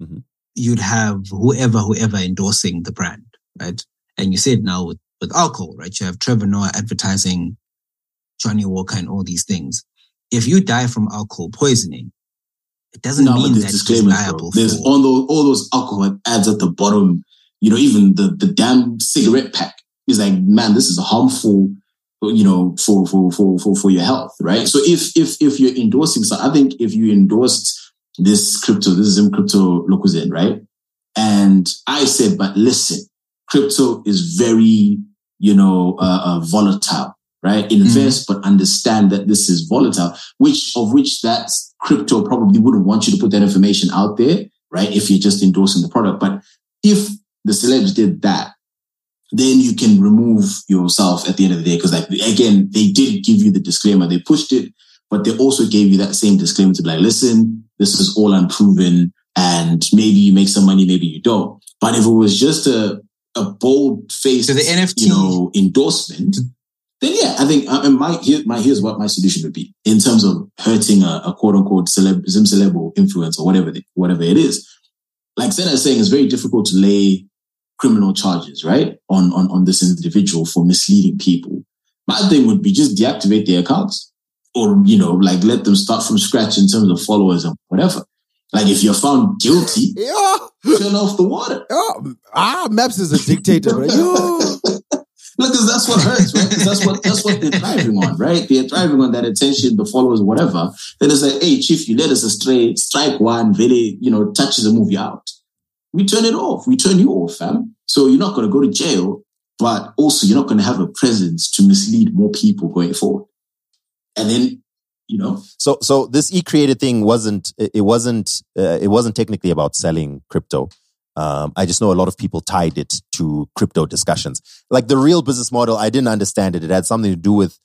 Mhm. You'd have whoever whoever endorsing the brand, right? And you said now with with alcohol, right? You have Trevor Noah advertising Johnnie Walker and all these things. If you die from alcohol poisoning, it doesn't No, mean there's that you're bro. liable There's for. all those all those alcohol ads at the bottom. You know, even the the damn cigarette pack is like, man, this is harmful. You know, for for for for for your health, right? So if if if you're endorsing, so I think if you endorsed this crypto, this is in crypto Lokuzen, right? And I said, but listen, crypto is very, you know, uh, uh, volatile, right? Invest, but understand that this is volatile, which of which that crypto probably wouldn't want you to put that information out there, right? If you're just endorsing the product. But if the celebs did that, then you can remove yourself at the end of the day. Cause like, again, they did give you the disclaimer. They pushed it, but they also gave you that same disclaimer to be like, listen, this is all unproven and maybe you make some money, maybe you don't. But if it was just a, a bold face So the NFT you know, endorsement, then yeah, I think and my here, my here's what my solution would be in terms of hurting a, a quote unquote celeb, zim celeb or influence or whatever the, whatever it is. Like Senna is saying, it's very difficult to lay criminal charges right on on on this individual for misleading people. My thing would be just deactivate their accounts or you know like let them start from scratch in terms of followers and whatever. Like if you're found guilty, Yeah. turn off the water. Yeah. Ah, Maps is a dictator, right? Look, 'cause that's what hurts, right? 'Cause that's what that's what they're thriving on, right? They're thriving on that attention, the followers, whatever. Then it's like, hey, chief, you led us astray. Strike one, really, you know, touches move you out. We turn it off. We turn you off, fam. So you're not going to go to jail, but also you're not going to have a presence to mislead more people going forward. And then, you know, So, so this e-creator thing wasn't, it it wasn't, uh, it wasn't technically about selling crypto. Um, I just know a lot of people tied it to crypto discussions. Like the real business model, I didn't understand it. It had something to do with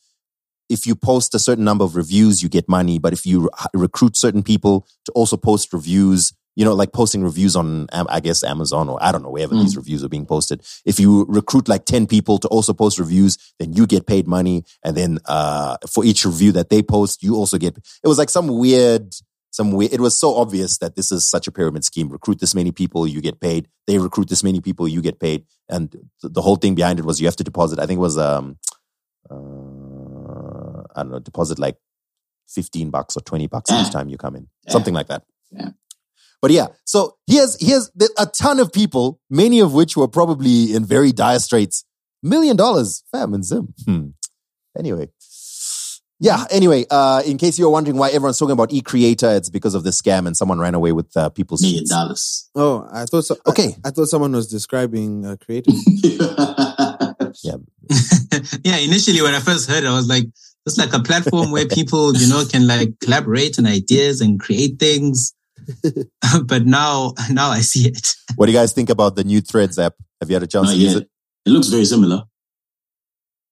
if you post a certain number of reviews, you get money. But if you re- recruit certain people to also post reviews, you know, like posting reviews on, I guess, Amazon or I don't know, wherever these reviews are being posted. If you recruit like 10 people to also post reviews, then you get paid money. And then, uh, for each review that they post, you also get, it was like some weird, some weird, it was so obvious that this is such a pyramid scheme. Recruit this many people, you get paid. They recruit this many people, you get paid. And th- the whole thing behind it was you have to deposit, I think it was, um, uh, I don't know, deposit like 15 bucks or 20 bucks Yeah. each time you come in. Yeah. Something like that. Yeah. But yeah, so here's here's the, a ton of people, many of which were probably in very dire straits. Million dollars, fam, and Zim. Hmm. Anyway. Yeah, anyway, uh, in case you're wondering why everyone's talking about e-creator, it's because of the scam and someone ran away with uh, people's Million sheets. dollars. Oh, I thought so. Okay. I, thought someone was describing uh, creative. yeah, Yeah, initially when I first heard it, I was like, it's like a platform where people, you know, can like collaborate on ideas and create things. but now, now I see it. What do you guys think about the new Threads app? Have you had a chance Not to use yet. it? It looks very similar.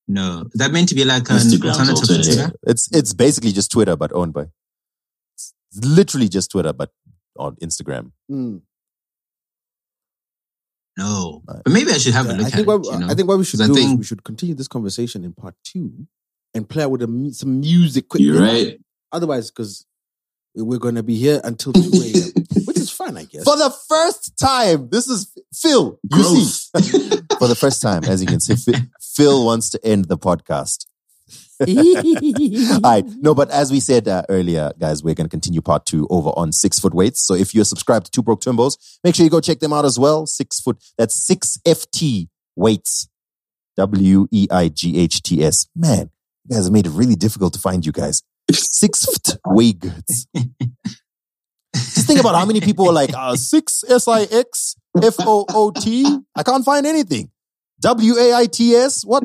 No, is that meant to be like an alternative to. Twitter? It's it's basically just Twitter, but owned by. It's literally just Twitter, but on Instagram. Hmm. No, Right. but maybe I should have a look I at think it. what you know? I think what we should 'Cause I do is we should continue this conversation in part two and play out with a, some music quickly. You're right. Otherwise, because we're going to be here until 2 a.m., which is fine, I guess. For the first time, this is Phil. You see, for the first time, as you can see, Phil, Phil wants to end the podcast. All right. No, but as we said uh, earlier, guys, we're going to continue part two over on six foot weights. So if you're subscribed to Two Broke Twimbos, make sure you go check them out as well. Six foot, that's six FT weights. W E I G H T S. Man, you guys have made it really difficult to find you guys. Six weights. Just think about how many people are like, uh, six S I X F O O T. I can't find anything. W A I T S. What?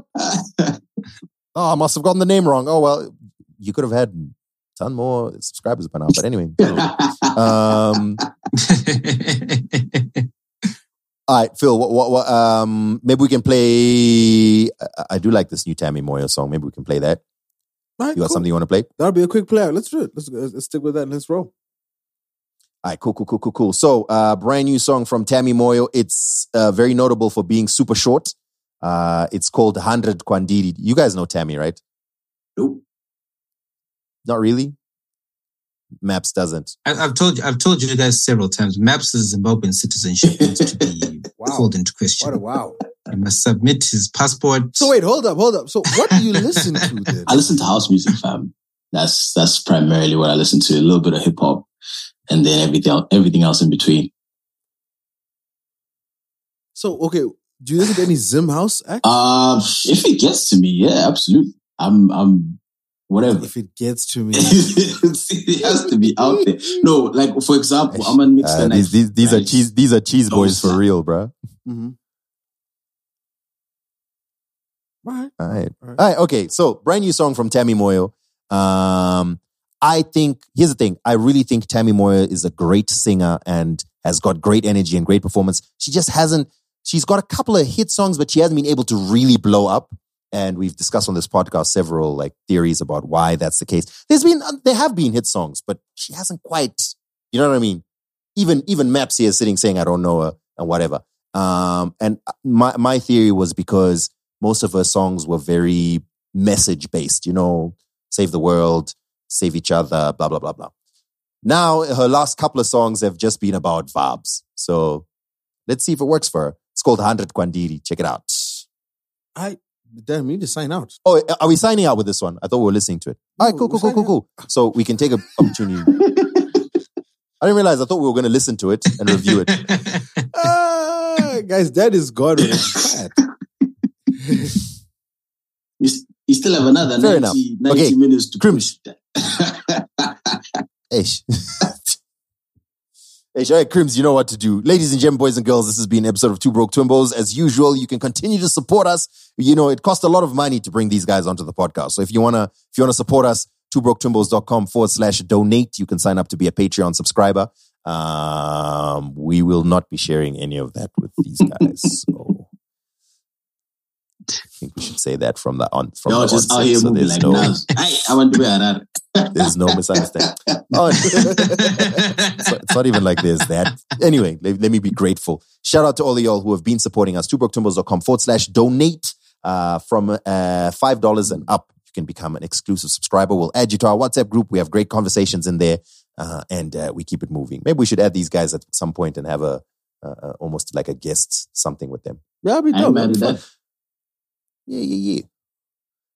Oh, I must have gotten the name wrong. Oh well, you could have had ton more subscribers by now. But anyway, um, all right, Phil. What, what, what, um, maybe we can play. I, I do like this new Tammy Moyo song. Maybe we can play that. All right, You got cool. something you want to play? That'll be a quick play. Let's do it. Let's, let's stick with that and let's roll. All right, cool, cool, cool, cool, cool. So, uh, brand new song from Tammy Moyo. It's uh, very notable for being super short. Uh, it's called 100 Kwandiri. You guys know Tammy, right? Nope. Not really. Maps doesn't. I, I've told you, I've told you guys several times. Maps' is Zimbabwean citizenship needs to be Wow. called into question. What a wow. He must submit his passport. So wait, hold up, hold up. So what do you listen to then? I listen to house music, fam. That's that's primarily what I listen to. A little bit of hip hop, and then everything else, everything else in between. So okay, do you listen to any Zim House act? Um, if it gets to me, yeah, absolutely. I'm I'm whatever. if it gets to me, it has to be out there. No, like for example, I'm gonna mix Uh, the these, these, these are cheese. These are cheese boys for real, bro. Mhm. Right. All right. All right. All right. Okay. So brand new song from Tammy Moyo. Um, I think here's the thing. I really think Tammy Moyo is a great singer and has got great energy and great performance. She just hasn't. She's got a couple of hit songs, but she hasn't been able to really blow up. And we've discussed on this podcast several like theories about why that's the case. There's been there have been hit songs, but she hasn't quite. You know what I mean? Even even Maps here sitting saying I don't know her and whatever. Um, and my my theory was because most of her songs were very message based, you know, save the world, save each other, blah, blah, blah, blah. Now, her last couple of songs have just been about vibes. So let's see if it works for her. It's called 100 Kwandiri. Check it out. I damn we need to sign out. Oh, are we signing out with this one? I thought we were listening to it. All right, cool, cool, cool, cool, cool. So we can take an opportunity. I didn't realize. I thought we were going to listen to it and review it. Ah, guys, that is God on his fat. You, still have another Fair 90, 90 Okay. minutes to Crim- push that. Ish. Ish. All right, Crims, you know what to do. Ladies and gentlemen, boys and girls, this has been an episode of Two Broke Twimbos. As usual, you can continue to support us. You know, it costs a lot of money to bring these guys onto the podcast. So if you wanna, if you wanna support us, twobroketwimbos.com forward slash donate. You can sign up to be a Patreon subscriber. Um, we will not be sharing any of that with these guys. so I think we should say that from the on from Y'all the just out here so moving like no Nas. Hey, I want to be a there's no misunderstanding. Oh, it's, it's not even like there's that. Anyway, let, let me be grateful. Shout out to all of y'all who have been supporting us. TwoBrokeTwimbos.com forward slash donate. Uh, from uh, $5 and up, you can become an exclusive subscriber. We'll add you to our WhatsApp group. We have great conversations in there uh, and uh, we keep it moving. Maybe we should add these guys at some point and have a almost like a guest something with them. That'd be I dope. ain't That'd mad be at fun. that. Yeah, yeah, yeah.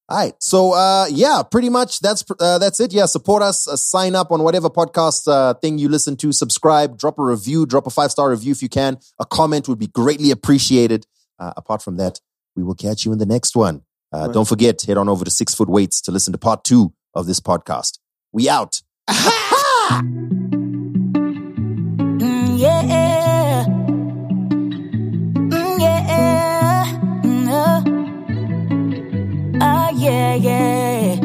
All right. So, uh, yeah, pretty much that's uh, that's it. Yeah, support us. Uh, sign up on whatever podcast uh, thing you listen to. Subscribe. Drop a review. Drop a five star review if you can. A comment would be greatly appreciated. Uh, apart from that, we will catch you in the next one. Uh, Don't forget, head on over to Six Foot Weights to listen to part two of this podcast. We out. Mm, yeah. Yeah, yeah.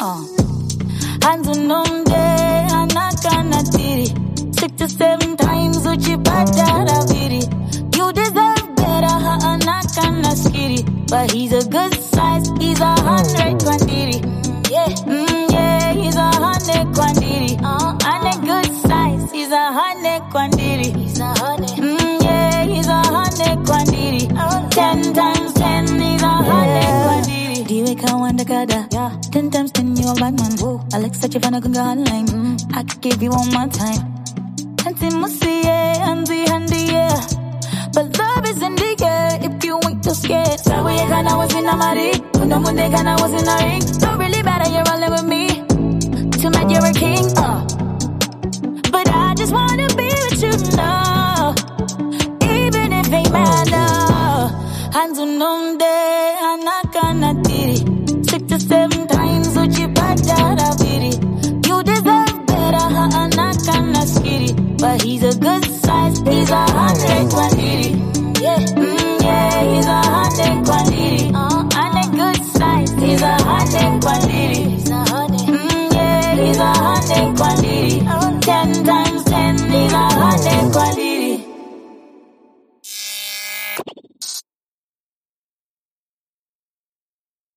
Uh. Hands on them day, anakana tiri. Six to seven times, uchi batara viri. You deserve better, ha anakana skiri. But he's a good size, he's a hundred quantity. Yeah, mm, yeah, he's a hundred quantity. Uh, hundred good size, he's a hundred quantity. He's a hundred. Mm, yeah, he's a hundred quantity. Ten times ten, he's a hundred quantity. Diwe kawanda kada. Yeah. Ten times ten, you a bad man. Whoa. Alexa Chivana gunga online. Mm. I could give you one more time. Hansi musi, yeah, hansi handy, yeah. But love is in the air if you ain't too scared. So we gonna was in a mari. Uno munde gonna was in a ring. Don't really matter, you're rolling with me. Too mad you're a king, uh. But I just wanna be with you now. Even if ain't matter. Hands on them but he's a good size. He's a hot and quality. Yeah, mm, yeah, he's a hot and quality. Uh, and a good size. He's a hundred quality. He's a hundred. Mm, yeah, he's a hot and quality. Ten times ten, he's a hot and quality.